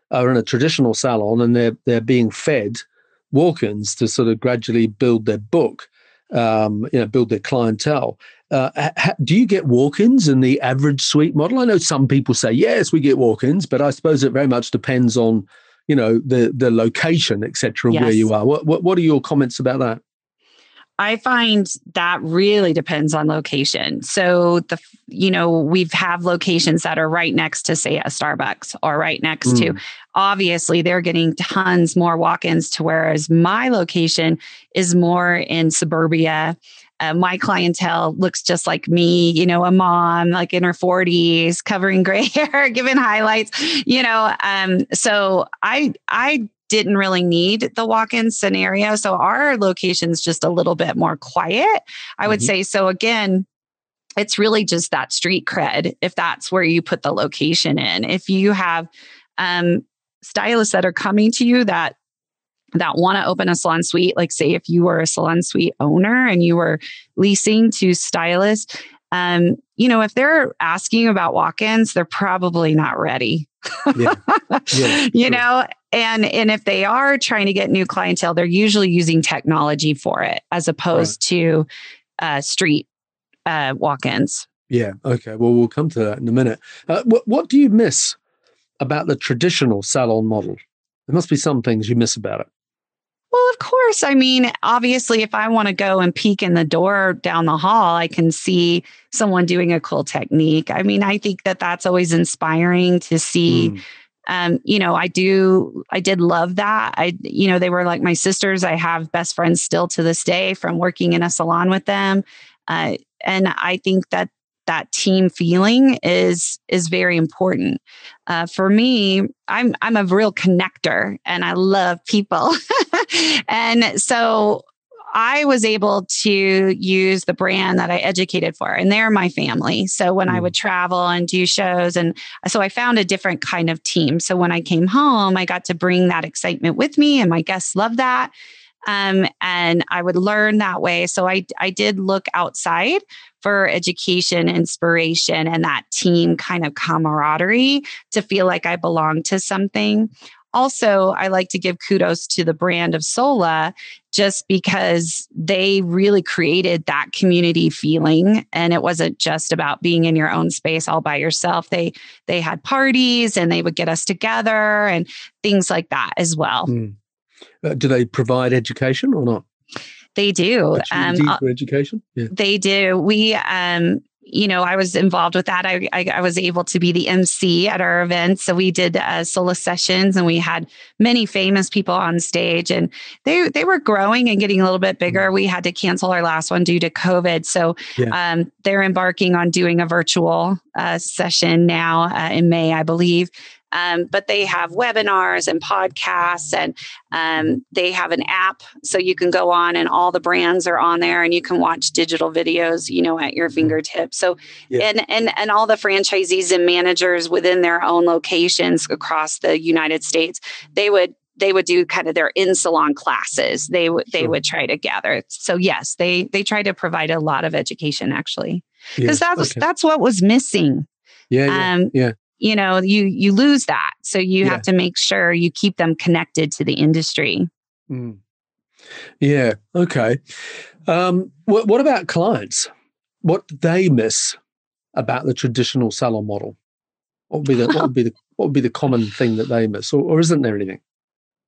are in a traditional salon and they're they're being fed walk-ins to sort of gradually build their book um, you know build their clientele. Uh, ha- do you get walk-ins in the average suite model? I know some people say yes we get walk-ins but i suppose it very much depends on you know the the location etc yes. where you are what, what what are your comments about that I find that really depends on location. So the you know, we've have locations that are right next to say a Starbucks or right next mm. to obviously they're getting tons more walk-ins to whereas my location is more in suburbia uh, my clientele looks just like me, you know, a mom like in her 40s, covering gray (laughs) hair, giving highlights, you know. Um, so I I didn't really need the walk-in scenario. So our location's just a little bit more quiet, I would mm-hmm. say. So again, it's really just that street cred if that's where you put the location in. If you have um, stylists that are coming to you that that want to open a salon suite, like say if you were a salon suite owner and you were leasing to stylists, um, you know, if they're asking about walk-ins, they're probably not ready. yeah. (laughs) Yeah, you sure. know, and and if they are trying to get new clientele, they're usually using technology for it as opposed right. to uh, street uh, walk-ins. Yeah. Okay. Well, we'll come to that in a minute. Uh, what What do you miss about the traditional salon model? There must be some things you miss about it. Well, of course. I mean, obviously, if I want to go and peek in the door down the hall, I can see someone doing a cool technique. I mean, I think that that's always inspiring to see. Mm. Um, you know, I do, I did love that. I, you know, they were like my sisters. I have best friends still to this day from working in a salon with them. Uh, and I think that that team feeling is is very important. Uh, for me, I'm I'm a real connector, and I love people, (laughs) and so I was able to use the brand that I educated for, and they're my family. So when mm. I would travel and do shows, and so I found a different kind of team. So when I came home, I got to bring that excitement with me, and my guests love that. Um, and I would learn that way. So I, I did look outside for education, inspiration, and that team kind of camaraderie to feel like I belong to something. Also, I like to give kudos to the brand of Sola just because they really created that community feeling and it wasn't just about being in your own space all by yourself. They they had parties and they would get us together and things like that as well. Mm. Uh, do they provide education or not? They do. Um, for education? Yeah. They do. We, um, you know, I was involved with that. I, I, I, was able to be the MC at our event. So we did uh, Sola sessions and we had many famous people on stage and they, they were growing and getting a little bit bigger. We had to cancel our last one due to COVID. So yeah. um, they're embarking on doing a virtual uh, session now uh, in May, I believe. Um, but they have webinars and podcasts, and um, they have an app so you can go on and all the brands are on there, and you can watch digital videos, you know, at your mm-hmm. fingertips. So, yeah. and and and all the franchisees and managers within their own locations across the United States, they would they would do kind of their in salon classes. They would they would try to gather. So yes, they they try to provide a lot of education actually, because yes. that's okay. that's what was missing. Yeah, yeah, um, yeah you know you you lose that so you yeah. have to make sure you keep them connected to the industry mm. yeah okay um, what, what about clients what do they miss about the traditional salon model what would be the what would be the (laughs) what would be the common thing that they miss or, or isn't there anything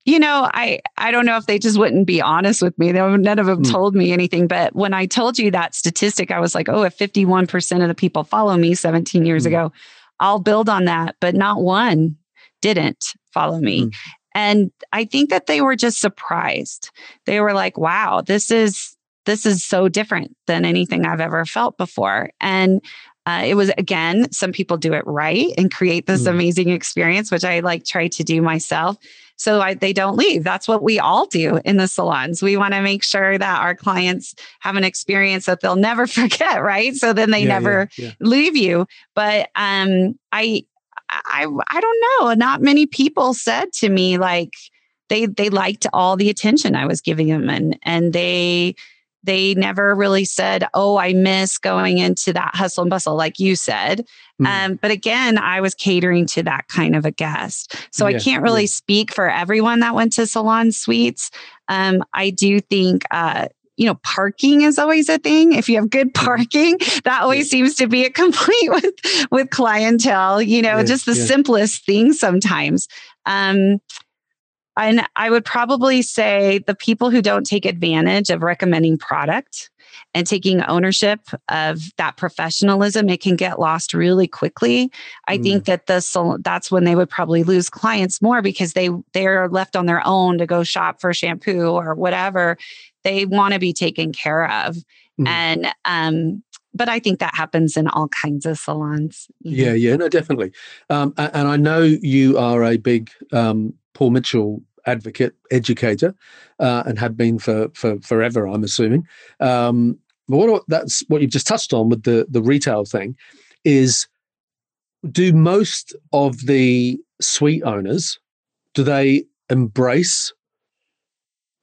you know, I I don't know if they just wouldn't be honest with me. They, none of them mm. told me anything. But when I told you that statistic, I was like, oh, if 51% of the people follow me 17 years mm. ago, I'll build on that, but not one didn't follow me. Mm. And I think that they were just surprised. They were like, wow, this is this is so different than anything I've ever felt before. And uh, it was again, some people do it right and create this mm. amazing experience, which I like try to do myself. So I, they don't leave. That's what we all do in the salons. We want to make sure that our clients have an experience that they'll never (laughs) forget, right? So then they yeah, never yeah, yeah. leave you. But um, I, I, I don't know. Not many people said to me like they they liked all the attention I was giving them and and they they never really said, Oh, I miss going into that hustle and bustle, like you said. Mm. Um, but again, I was catering to that kind of a guest. So yeah, I can't really yeah. speak for everyone that went to salon suites. Um, I do think, uh, you know, parking is always a thing. If you have good parking, that always yeah. seems to be a (laughs) complete with with clientele. You know, just the simplest things sometimes. Um, and I would probably say the people who don't take advantage of recommending product and taking ownership of that professionalism, it can get lost really quickly. I mm. think that the that's when they would probably lose clients more because they they're left on their own to go shop for shampoo or whatever. They want to be taken care of. Mm. And um but I think that happens in all kinds of salons. Yeah, yeah, no, definitely. Um, and I know you are a big um, Paul Mitchell advocate, educator, uh, and have been for, for forever, I'm assuming. Um, but what that's what you've just touched on with the the retail thing is do most of the suite owners do they embrace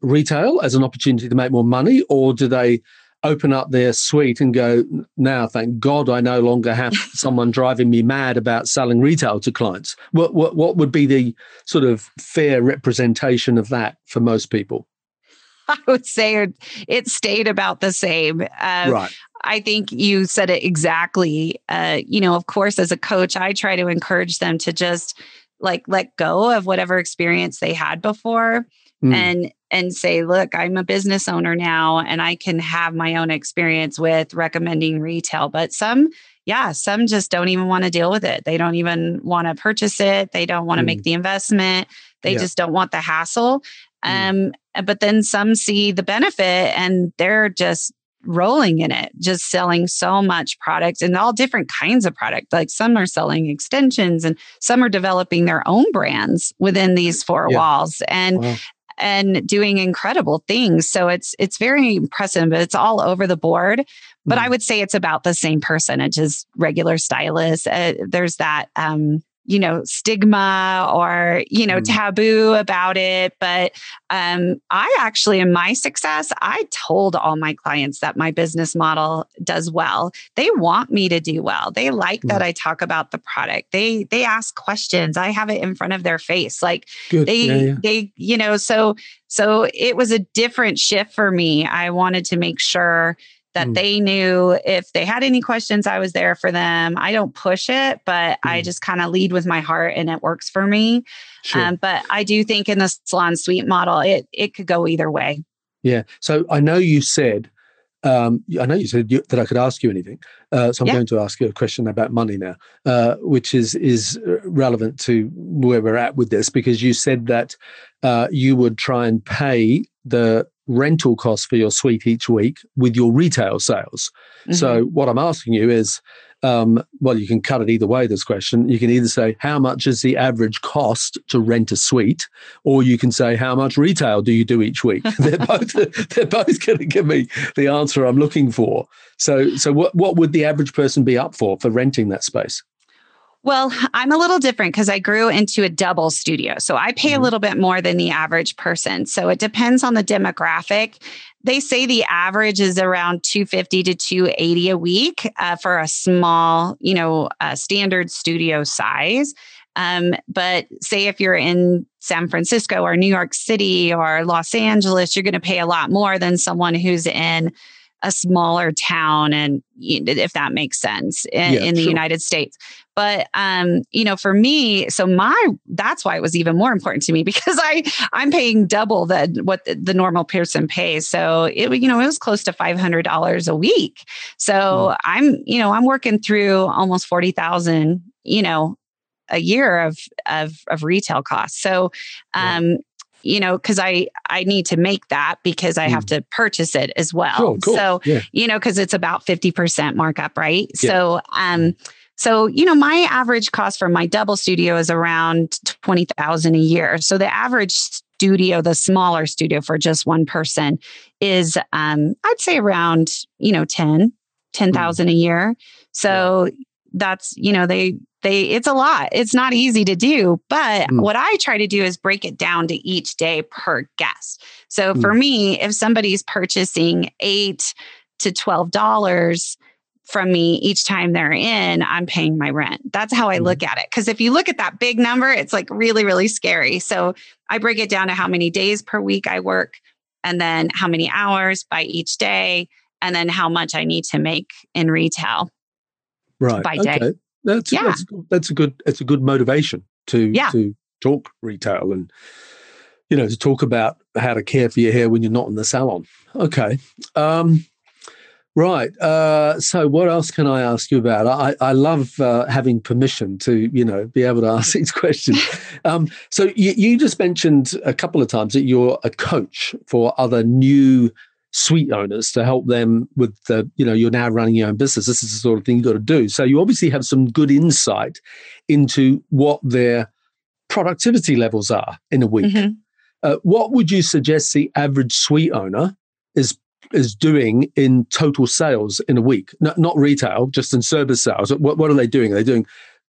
retail as an opportunity to make more money or do they open up their suite and go, now, thank God I no longer have (laughs) someone driving me mad about selling retail to clients? What, what, what would be the sort of fair representation of that for most people? (laughs) I would say it stayed about the same. Uh, right. I think you said it exactly. Uh, you know, of course, as a coach, I try to encourage them to just like let go of whatever experience they had before mm. and and say, look, I'm a business owner now and I can have my own experience with recommending retail. But some, yeah, some just don't even want to deal with it. They don't even want to purchase it. They don't want to mm. make the investment. They yeah. just don't want the hassle. Mm. Um, but then some see the benefit and they're just rolling in it, just selling so much product and all different kinds of product. Like some are selling extensions and some are developing their own brands within these four yeah. walls. And wow and doing incredible things. So it's it's very impressive, but it's all over the board. But mm. I would say it's about the same percentage as regular stylists. Uh, there's that um, you know stigma or you know mm. taboo about it but um, i actually in my success i told all my clients that my business model does well they want me to do well they like mm. that i talk about the product they they ask questions i have it in front of their face like Good. they yeah, yeah. they you know so so it was a different shift for me i wanted to make sure that mm. they knew if they had any questions, I was there for them. I don't push it, but mm. I just kind of lead with my heart and it works for me. Sure. Um, but I do think in the salon suite model, it, it could go either way. Yeah. So I know you said, um, I know you said you, that I could ask you anything. Uh, so I'm yeah. going to ask you a question about money now, uh, which is is relevant to where we're at with this, because you said that uh, you would try and pay the rental costs for your suite each week with your retail sales. Mm-hmm. So, what I'm asking you is, um, well, you can cut it either way. This question, you can either say how much is the average cost to rent a suite, or you can say how much retail do you do each week. (laughs) they're both they're both going to give me the answer I'm looking for. So, so what what would the average person be up for for renting that space? Well, I'm a little different because I grew into a double studio. So I pay mm-hmm. a little bit more than the average person. So it depends on the demographic. They say the average is around 250 to 280 a week uh, for a small, you know, uh, standard studio size. Um, but say if you're in San Francisco or New York City or Los Angeles, you're going to pay a lot more than someone who's in a smaller town and if that makes sense in, yeah, in the sure. united states. But um you know for me so my that's why it was even more important to me (laughs) because i i'm paying double the what the, the normal person pays. So it you know it was close to $500 a week. So mm. i'm you know i'm working through almost 40000 you know a year of of of retail costs. So um you know because i i need to make that because i mm. have to purchase it as well cool, cool. so yeah. you know because it's about 50% markup right yeah. so um so you know my average cost for my double studio is around 20000 a year so the average studio the smaller studio for just one person is um i'd say around you know 10 10000 mm. a year so yeah. that's you know they they it's a lot it's not easy to do but mm. what i try to do is break it down to each day per guest so mm. for me if somebody's purchasing 8 to 12 dollars from me each time they're in i'm paying my rent that's how i mm. look at it because if you look at that big number it's like really really scary so i break it down to how many days per week i work and then how many hours by each day and then how much i need to make in retail right by day okay. That's yeah. that's, that's a good it's a good motivation to yeah. to talk retail and you know to talk about how to care for your hair when you're not in the salon. Okay. Um, Right. Uh, so, what else can I ask you about? I, I love uh, having permission to, you know, be able to (laughs) ask these questions. Um, so, you, you, just mentioned a couple of times that you're a coach for other new suite owners to help them with the, you know, you're now running your own business. This is the sort of thing you've got to do. So you obviously have some good insight into what their productivity levels are in a week. Mm-hmm. Uh, what would you suggest the average suite owner is is doing in total sales in a week? No, not retail, just in service sales. What, what are they doing? Are they doing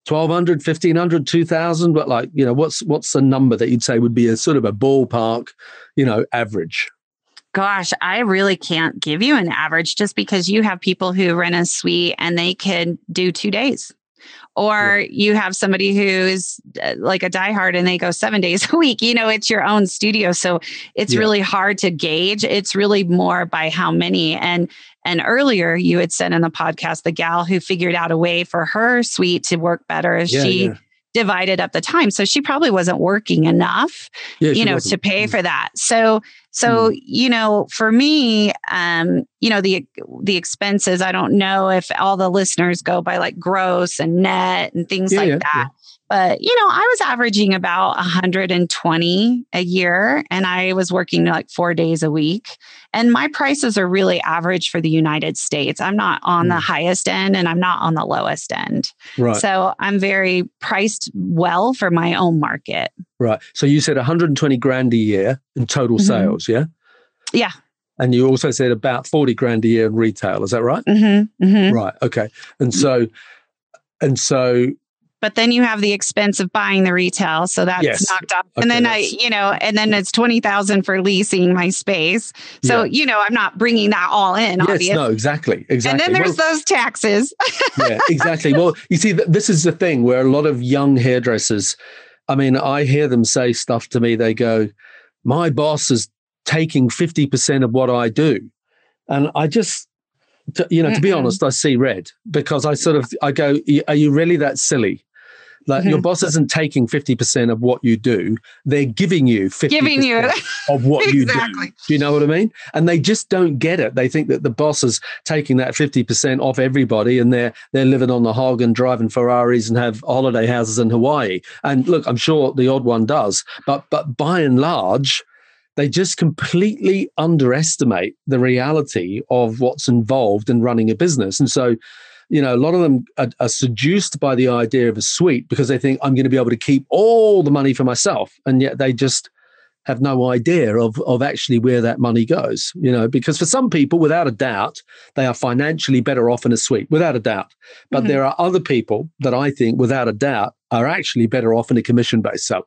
1200 1500 2000 but like you know what's what's the number that you'd say would be a sort of a ballpark you know average Gosh, I really can't give you an average just because you have people who rent a suite and they can do two days. Or yeah. you have somebody who's uh, like a diehard and they go seven days (laughs) a week. You know, it's your own studio. So it's yeah. really hard to gauge. It's really more by how many. And and earlier you had said in the podcast, the gal who figured out a way for her suite to work better, yeah, she divided up the time. So she probably wasn't working enough, yeah, you know, wasn't. to pay mm. for that. So, so, mm. you know, for me, um, you know, the, the expenses, I don't know if all the listeners go by like gross and net and things yeah, like yeah, that. But, you know, I was averaging about 120 a year and I was working like four days a week. And my prices are really average for the United States. I'm not on mm. the highest end and I'm not on the lowest end. Right. So I'm very priced well for my own market. Right. So you said 120 grand a year in total mm-hmm. sales, yeah? Yeah. And you also said about 40 grand a year in retail. Is that right? Mm-hmm. Mm-hmm. Right. Okay. And so, and so but then you have the expense of buying the retail so that's yes. knocked off okay, and then i you know and then it's 20000 for leasing my space so yeah. you know i'm not bringing that all in yes, obviously. no exactly exactly and then there's well, those taxes yeah exactly well you see this is the thing where a lot of young hairdressers i mean i hear them say stuff to me they go my boss is taking 50% of what i do and i just to, you know, to be honest, I see red because I sort of I go, are you really that silly? Like mm-hmm. your boss isn't taking 50% of what you do. They're giving you 50% giving you. (laughs) of what exactly. you do. Do you know what I mean? And they just don't get it. They think that the boss is taking that 50% off everybody and they're they're living on the hog and driving Ferraris and have holiday houses in Hawaii. And look, I'm sure the odd one does, but but by and large, they just completely underestimate the reality of what's involved in running a business. And so you know, a lot of them are, are, seduced by the idea of a suite because they think I'm going to be able to keep all the money for myself, and yet they just have no idea of of actually where that money goes. You know, because for some people, without a doubt, they are financially better off in a suite, without a doubt. But mm-hmm. there are other people that I think, without a doubt, are actually better off in a commission based salon.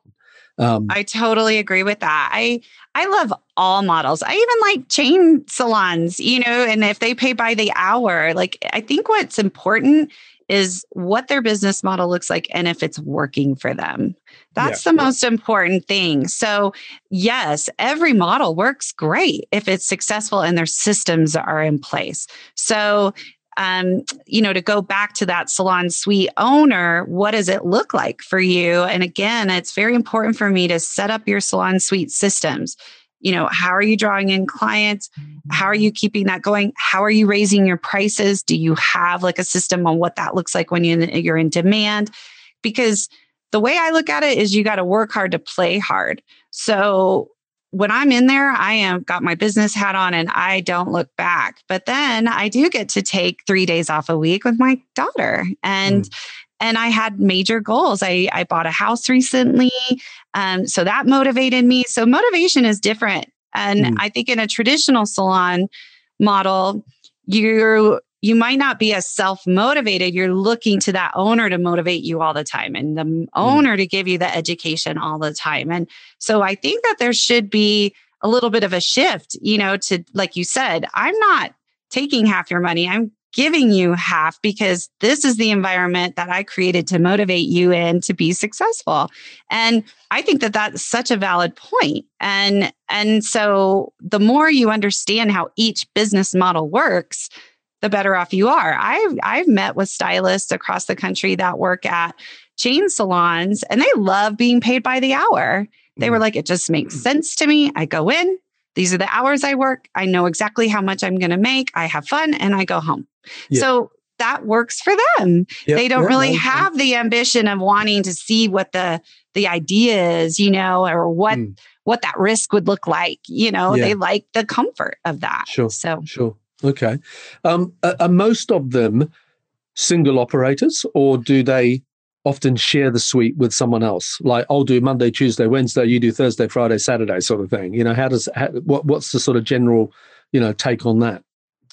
Um, I totally agree with that. I I love all models. I even like chain salons, you know, and if they pay by the hour, like I think what's important is what their business model looks like and if it's working for them. That's yeah, the yeah. most important thing. So, yes, every model works great if it's successful and their systems are in place. So, um, you know, to go back to that salon suite owner, what does it look like for you? And again, it's very important for me to set up your salon suite systems. You know, how are you drawing in clients? How are you keeping that going? How are you raising your prices? Do you have like a system on what that looks like when you're in demand? Because the way I look at it is you got to work hard to play hard. So when I'm in there, I am got my business hat on and I don't look back. But then I do get to take three days off a week with my daughter. And mm. and I had major goals. I, I bought a house recently. Um, so that motivated me. So motivation is different. And mm. I think in a traditional salon model, you're you might not be as self motivated. You're looking to that owner to motivate you all the time and the mm. owner to give you the education all the time. And so I think that there should be a little bit of a shift, you know, to like you said, I'm not taking half your money. I'm giving you half because this is the environment that I created to motivate you in to be successful. And I think that that's such a valid point. And and so the more you understand how each business model works, the better off you are. I've I've met with stylists across the country that work at chain salons and they love being paid by the hour. They were mm. like, it just makes sense to me. I go in, these are the hours I work. I know exactly how much I'm going to make. I have fun and I go home. Yeah. So that works for them. Yep. They don't yeah, really have the ambition of wanting to see what the the idea is, you know, or what mm. what that risk would look like. You know, yeah. they like the comfort of that. Sure. So sure. Okay. Um, are, are most of them single operators, or do they often share the suite with someone else? Like I'll do Monday, Tuesday, Wednesday, you do Thursday, Friday, Saturday, sort of thing. You know, how does how, what what's the sort of general you know take on that?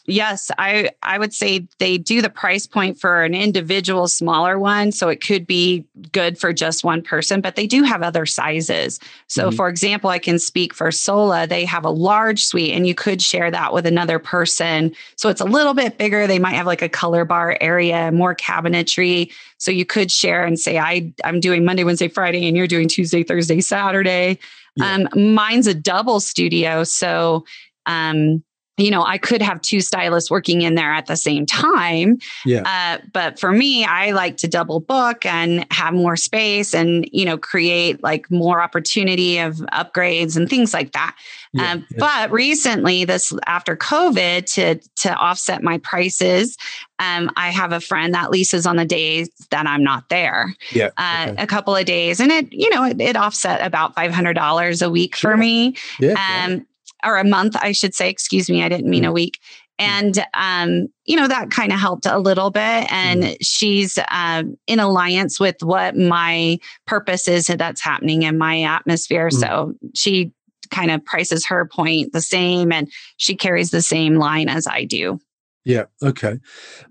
Yes, I I would say they do the price point for an individual smaller one, so it could be good for just one person, but they do have other sizes. So mm-hmm. for example, I can speak for Sola, they have a large suite and you could share that with another person. So it's a little bit bigger. They might have like a color bar area, more cabinetry. So you could share and say I I'm doing Monday, Wednesday, Friday and you're doing Tuesday, Thursday, Saturday. Yeah. Um, mine's a double studio, so um, you know, I could have two stylists working in there at the same time. Yeah. Uh, but for me, I like to double book and have more space and, you know, create like more opportunity of upgrades and things like that. Yeah, um, yeah. But recently, this after COVID, to to offset my prices, um, I have a friend that leases on the days that I'm not there. Yeah, uh, okay. a couple of days, and it you know it, it offset about five hundred dollars a week sure. for me. Yeah, um, or a month, I should say. Excuse me, I didn't mean a mm. week. And um, you know that kind of helped a little bit. And mm. she's um, in alliance with what my purpose is that's happening in my atmosphere. Mm. So she kind of prices her point the same, and she carries the same line as I do. Yeah. Okay.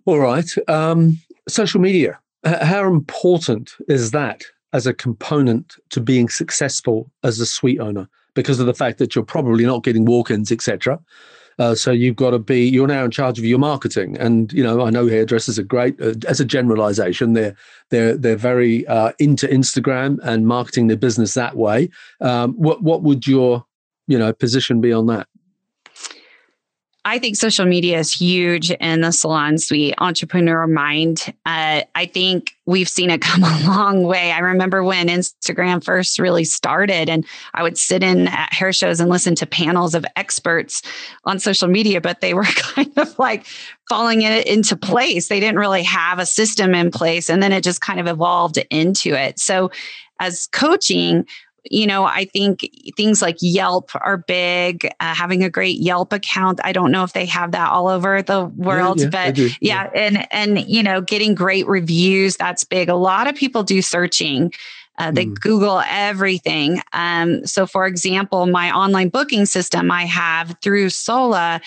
All right. Um, social media. How important is that as a component to being successful as a suite owner? Because of the fact that you're probably not getting walk-ins, etc. Uh, so you've got to be you're now in charge of your marketing, and you know I know hairdressers are great uh, as a generalization. They're they're they're very uh, into Instagram and marketing their business that way. Um, what what would your you know position be on that? I think social media is huge in the salon suite entrepreneur mind. Uh, I think we've seen it (laughs) come a long way. I remember when Instagram first really started, and I would sit in at hair shows and listen to panels of experts on social media, but they were (laughs) kind of like falling it into place. They didn't really have a system in place, and then it just kind of evolved into it. So, as coaching, you know, I think things like Yelp are big. Uh, having a great Yelp account, I don't know if they have that all over the world, yeah, yeah, but yeah, yeah, and and you know, getting great reviews that's big. A lot of people do searching. Uh, they mm. Google everything. Um, so, for example, my online booking system I have through Sola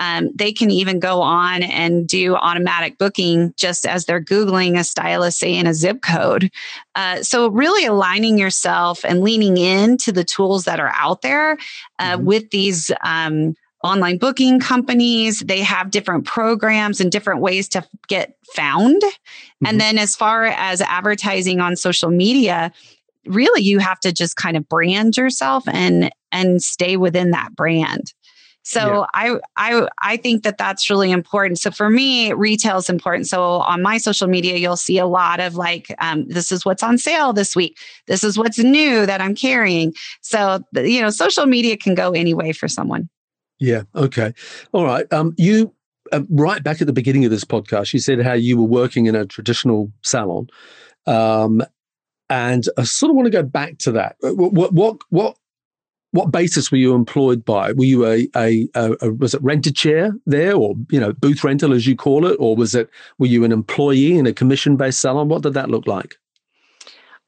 um, they can even go on and do automatic booking just as they're Googling a stylist, say in a zip code. Uh, so, really aligning yourself and leaning into the tools that are out there uh, mm-hmm. with these. Um, online booking companies they have different programs and different ways to get found mm-hmm. and then as far as advertising on social media really you have to just kind of brand yourself and and stay within that brand so yeah. I I I think that that's really important. So for me, retail is important. So on my social media, you'll see a lot of like, um, this is what's on sale this week. This is what's new that I'm carrying. So you know, social media can go any way for someone. Yeah. Okay. All right. Um, you uh, right back at the beginning of this podcast, you said how you were working in a traditional salon. Um, and I sort of want to go back to that. What what what what basis were you employed by? Were you a, a, a, a, was it rented chair there, or you know booth rental as you call it, or was it were you an employee in a commission based salon? What did that look like?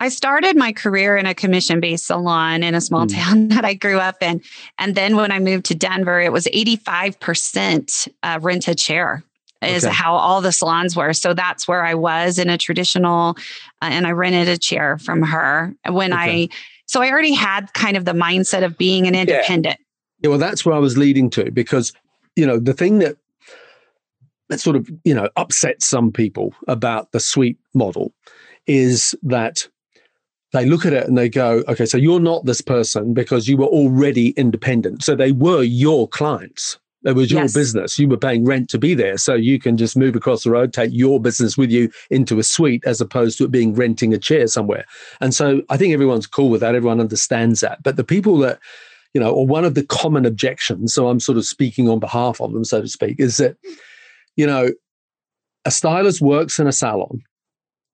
I started my career in a commission based salon in a small mm. town (laughs) that I grew up in, and then when I moved to Denver, it was eighty five percent uh, rent a chair. is okay. how all the salons were. So that's where I was in a traditional, uh, and I rented a chair from her when okay. I. So I already had kind of the mindset of being an independent. Yeah. yeah, well, that's where I was leading to because you know the thing that that sort of you know upsets some people about the suite model is that they look at it and they go, okay, so you're not this person because you were already independent. So they were your clients. It was your yes. business. You were paying rent to be there. So you can just move across the road, take your business with you into a suite as opposed to it being renting a chair somewhere. And so I think everyone's cool with that. Everyone understands that. But the people that, you know, or one of the common objections, so I'm sort of speaking on behalf of them, so to speak, is that, you know, a stylist works in a salon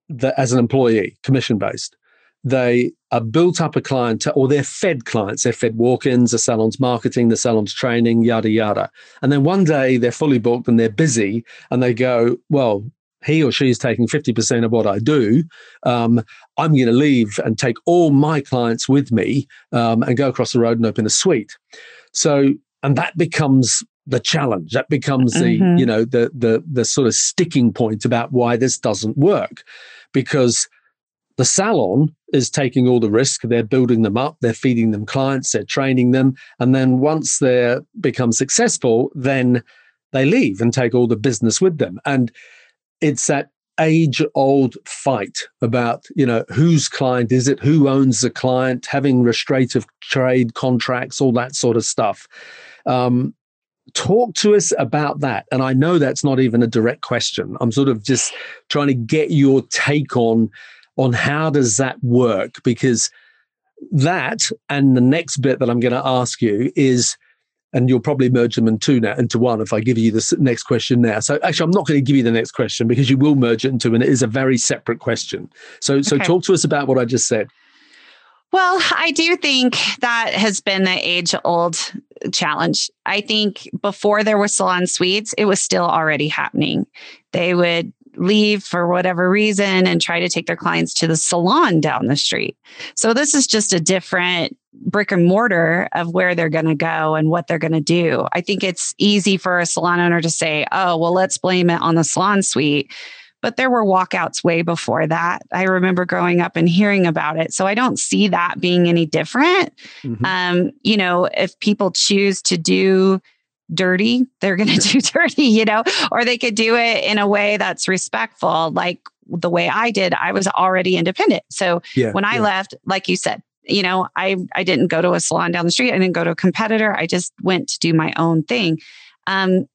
that as an employee, commission based they are built up a client or they're fed clients. They're fed walk ins, the salon's marketing, the salon's training, yada, yada. And then one day they're fully booked and they're busy and they go, well, he or she is taking 50% of what I do. Um, I'm going to leave and take all my clients with me um, and go across the road and open a suite. So, and that becomes the challenge. That becomes the, mm-hmm. you know, the, the, the sort of sticking point about why this doesn't work because the salon is taking all the risk. They're building them up, they're feeding them clients, they're training them. And then once they become successful, then they leave and take all the business with them. And it's that age old fight about you know whose client is it? Who owns the client? Having restrictive trade contracts all that sort of stuff. Um, talk to us about that. And i know that's not even a direct question. I'm sort of just trying to get your take on on how does that work because that and the next bit that I'm going to ask you is and you'll probably merge them into now into one if I give you the next question now. So actually, I'm not going to give you the next question because you will merge it into, and it is a very separate question. So so okay. talk to us about what I just said. Well, I do think that has been the age old challenge. I think before there were salon suites, it was still already happening. They would leave for whatever reason and try to take their clients to the salon down the street. So this is just a different brick and mortar of where they're going to go and what they're going to do. I think it's easy for a salon owner to say, oh, well, let's blame it on the salon suite. But there were walkouts way before that. I remember growing up and hearing about it. So I don't see that being any different. Mm-hmm. Um, you know, if people choose to do dirty, they're going (laughs) to do dirty, you know, or they could do it in a way that's respectful, like the way I did. I was already independent. So yeah, when I yeah. left, like you said, you know, I I didn't go to a salon down the street. I didn't go to a competitor. I just went to do my own thing. Um,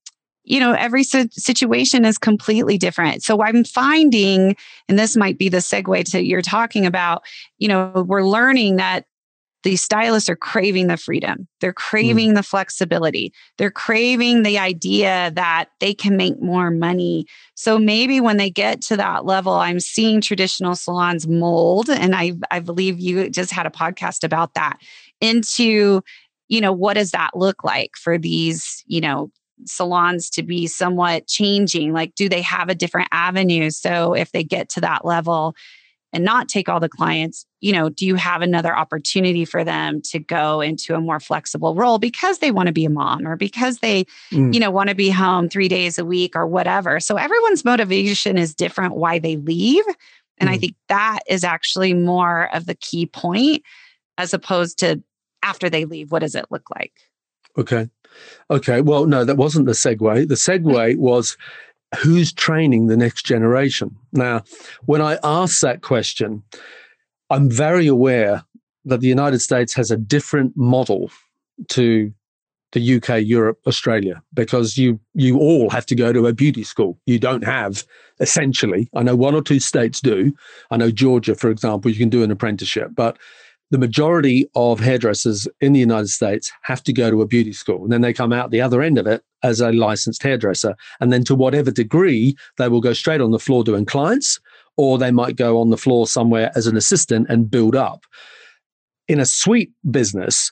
you know, every situation is completely different. So I'm finding, and this might be the segue to you're talking about, you know, we're learning that these stylists are craving the freedom. They're craving mm. the flexibility. They're craving the idea that they can make more money. So maybe when they get to that level, I'm seeing traditional salons mold. And I, I believe you just had a podcast about that into, you know, what does that look like for these, you know, salons to be somewhat changing? Like, do they have a different avenue? So if they get to that level, and not take all the clients, you know, do you have another opportunity for them to go into a more flexible role because they want to be a mom or because they, mm. you know, want to be home 3 days a week or whatever. So everyone's motivation is different why they leave, and mm. I think that is actually more of the key point as opposed to after they leave what does it look like? Okay. Okay. Well, no, that wasn't the segue. The segue (laughs) was who's training the next generation? Now, when I ask that question, I'm very aware that the United States has a different model to the UK, Europe, Australia, because you you all have to go to a beauty school. You don't have essentially. I know one or two states do. I know Georgia, for example, you can do an apprenticeship, but the majority of hairdressers in the United States have to go to a beauty school. And then they come out the other end of it as a licensed hairdresser. And then to whatever degree, they will go straight on the floor doing clients, or they might go on the floor somewhere as an assistant and build up. In a suite business,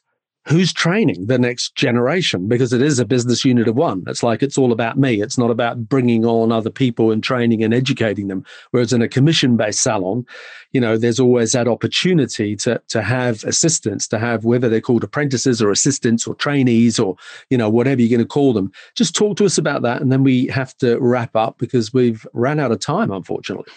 who's training the next generation because it is a business unit of one. It's like it's all about me. It's not about bringing on other people and training and educating them. Whereas in a commission based salon, you know, there's always that opportunity to, to have assistants, to have whether they're called apprentices or assistants or trainees or, you know, whatever you're going to call them. Just talk to us about that. And then we have to wrap up because we've ran out of time, unfortunately.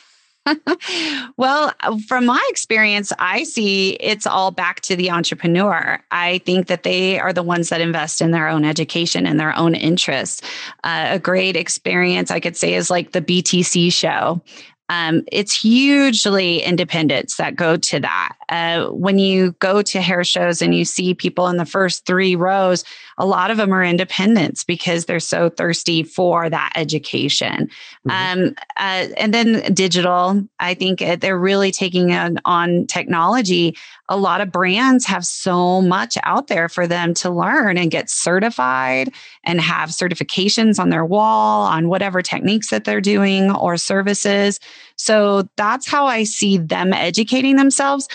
Well, from my experience, I see it's all back to the entrepreneur. I think that they are the ones that invest in their own education and their own interests. Uh, a great experience, I could say, is like the BTC show. Um, it's hugely independents that go to that. Uh, when you go to hair shows and you see people in the first three rows, a lot of them are independents because they're so thirsty for that education. Mm-hmm. Um, uh, and then digital, I think uh, they're really taking on, on technology a lot of brands have so much out there for them to learn and get certified and have certifications on their wall on whatever techniques that they're doing or services. So that's how I see them educating themselves.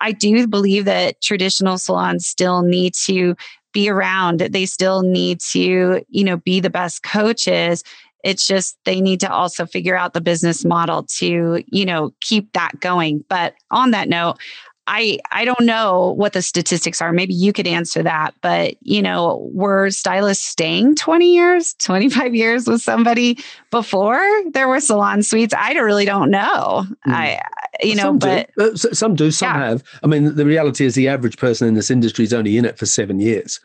I do believe that traditional salons still need to be around. They still need to, you know, be the best coaches it's just they need to also figure out the business model to you know keep that going but on that note I I don't know what the statistics are. Maybe you could answer that. But you know, were stylists staying 20 years, 25 years with somebody before there were salon suites? I really don't know. Mm. I you know, some but do. Uh, some do, some yeah. have. I mean, the reality is the average person in this industry is only in it for seven years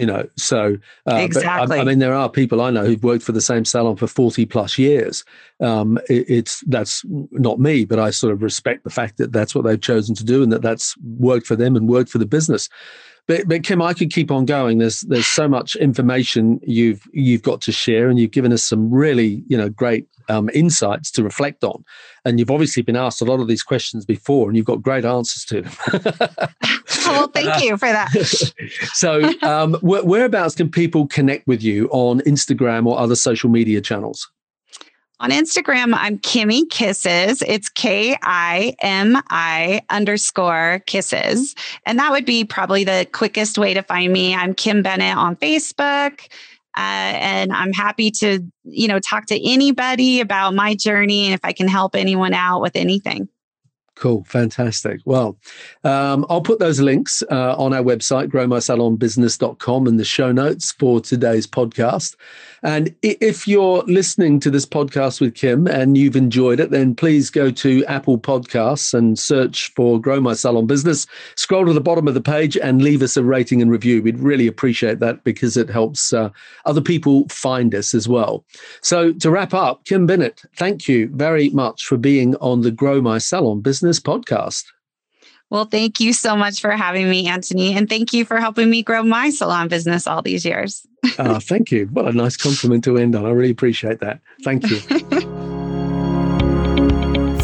you know so uh, exactly I, I, mean there are people i know who've worked for the same salon for 40 plus years. Um, it, it's that's not me but i sort of respect the fact that that's what they've chosen to do and that that's worked for them and worked for the business but, but Kim, I could keep on going. There's there's so much information you've you've got to share, and you've given us some really you know great um, insights to reflect on. And you've obviously been asked a lot of these questions before, and you've got great answers to them. (laughs) well, thank you for that. (laughs) so, um, whereabouts can people connect with you on Instagram or other social media channels? On Instagram, I'm Kimmy Kisses. It's K I M I underscore kisses. And that would be probably the quickest way to find me. I'm Kim Bennet on Facebook. Uh, and I'm happy to, you know, talk to anybody about my journey and if I can help anyone out with anything. Cool, fantastic. Well, um, I'll put those links uh, on our website, growmysalonbusiness.com, in the show notes for today's podcast. And if you're listening to this podcast with Kim and you've enjoyed it, then please go to Apple Podcasts and search for Grow My Salon Business. Scroll to the bottom of the page and leave us a rating and review. We'd really appreciate that because it helps uh, other people find us as well. So to wrap up, Kim Bennet, thank you very much for being on the Grow My Salon Business podcast. Well, thank you so much for having me, Antony. And thank you for helping me grow my salon business all these years. oh, thank you. What a nice compliment to end on. I really appreciate that. Thank you. (laughs)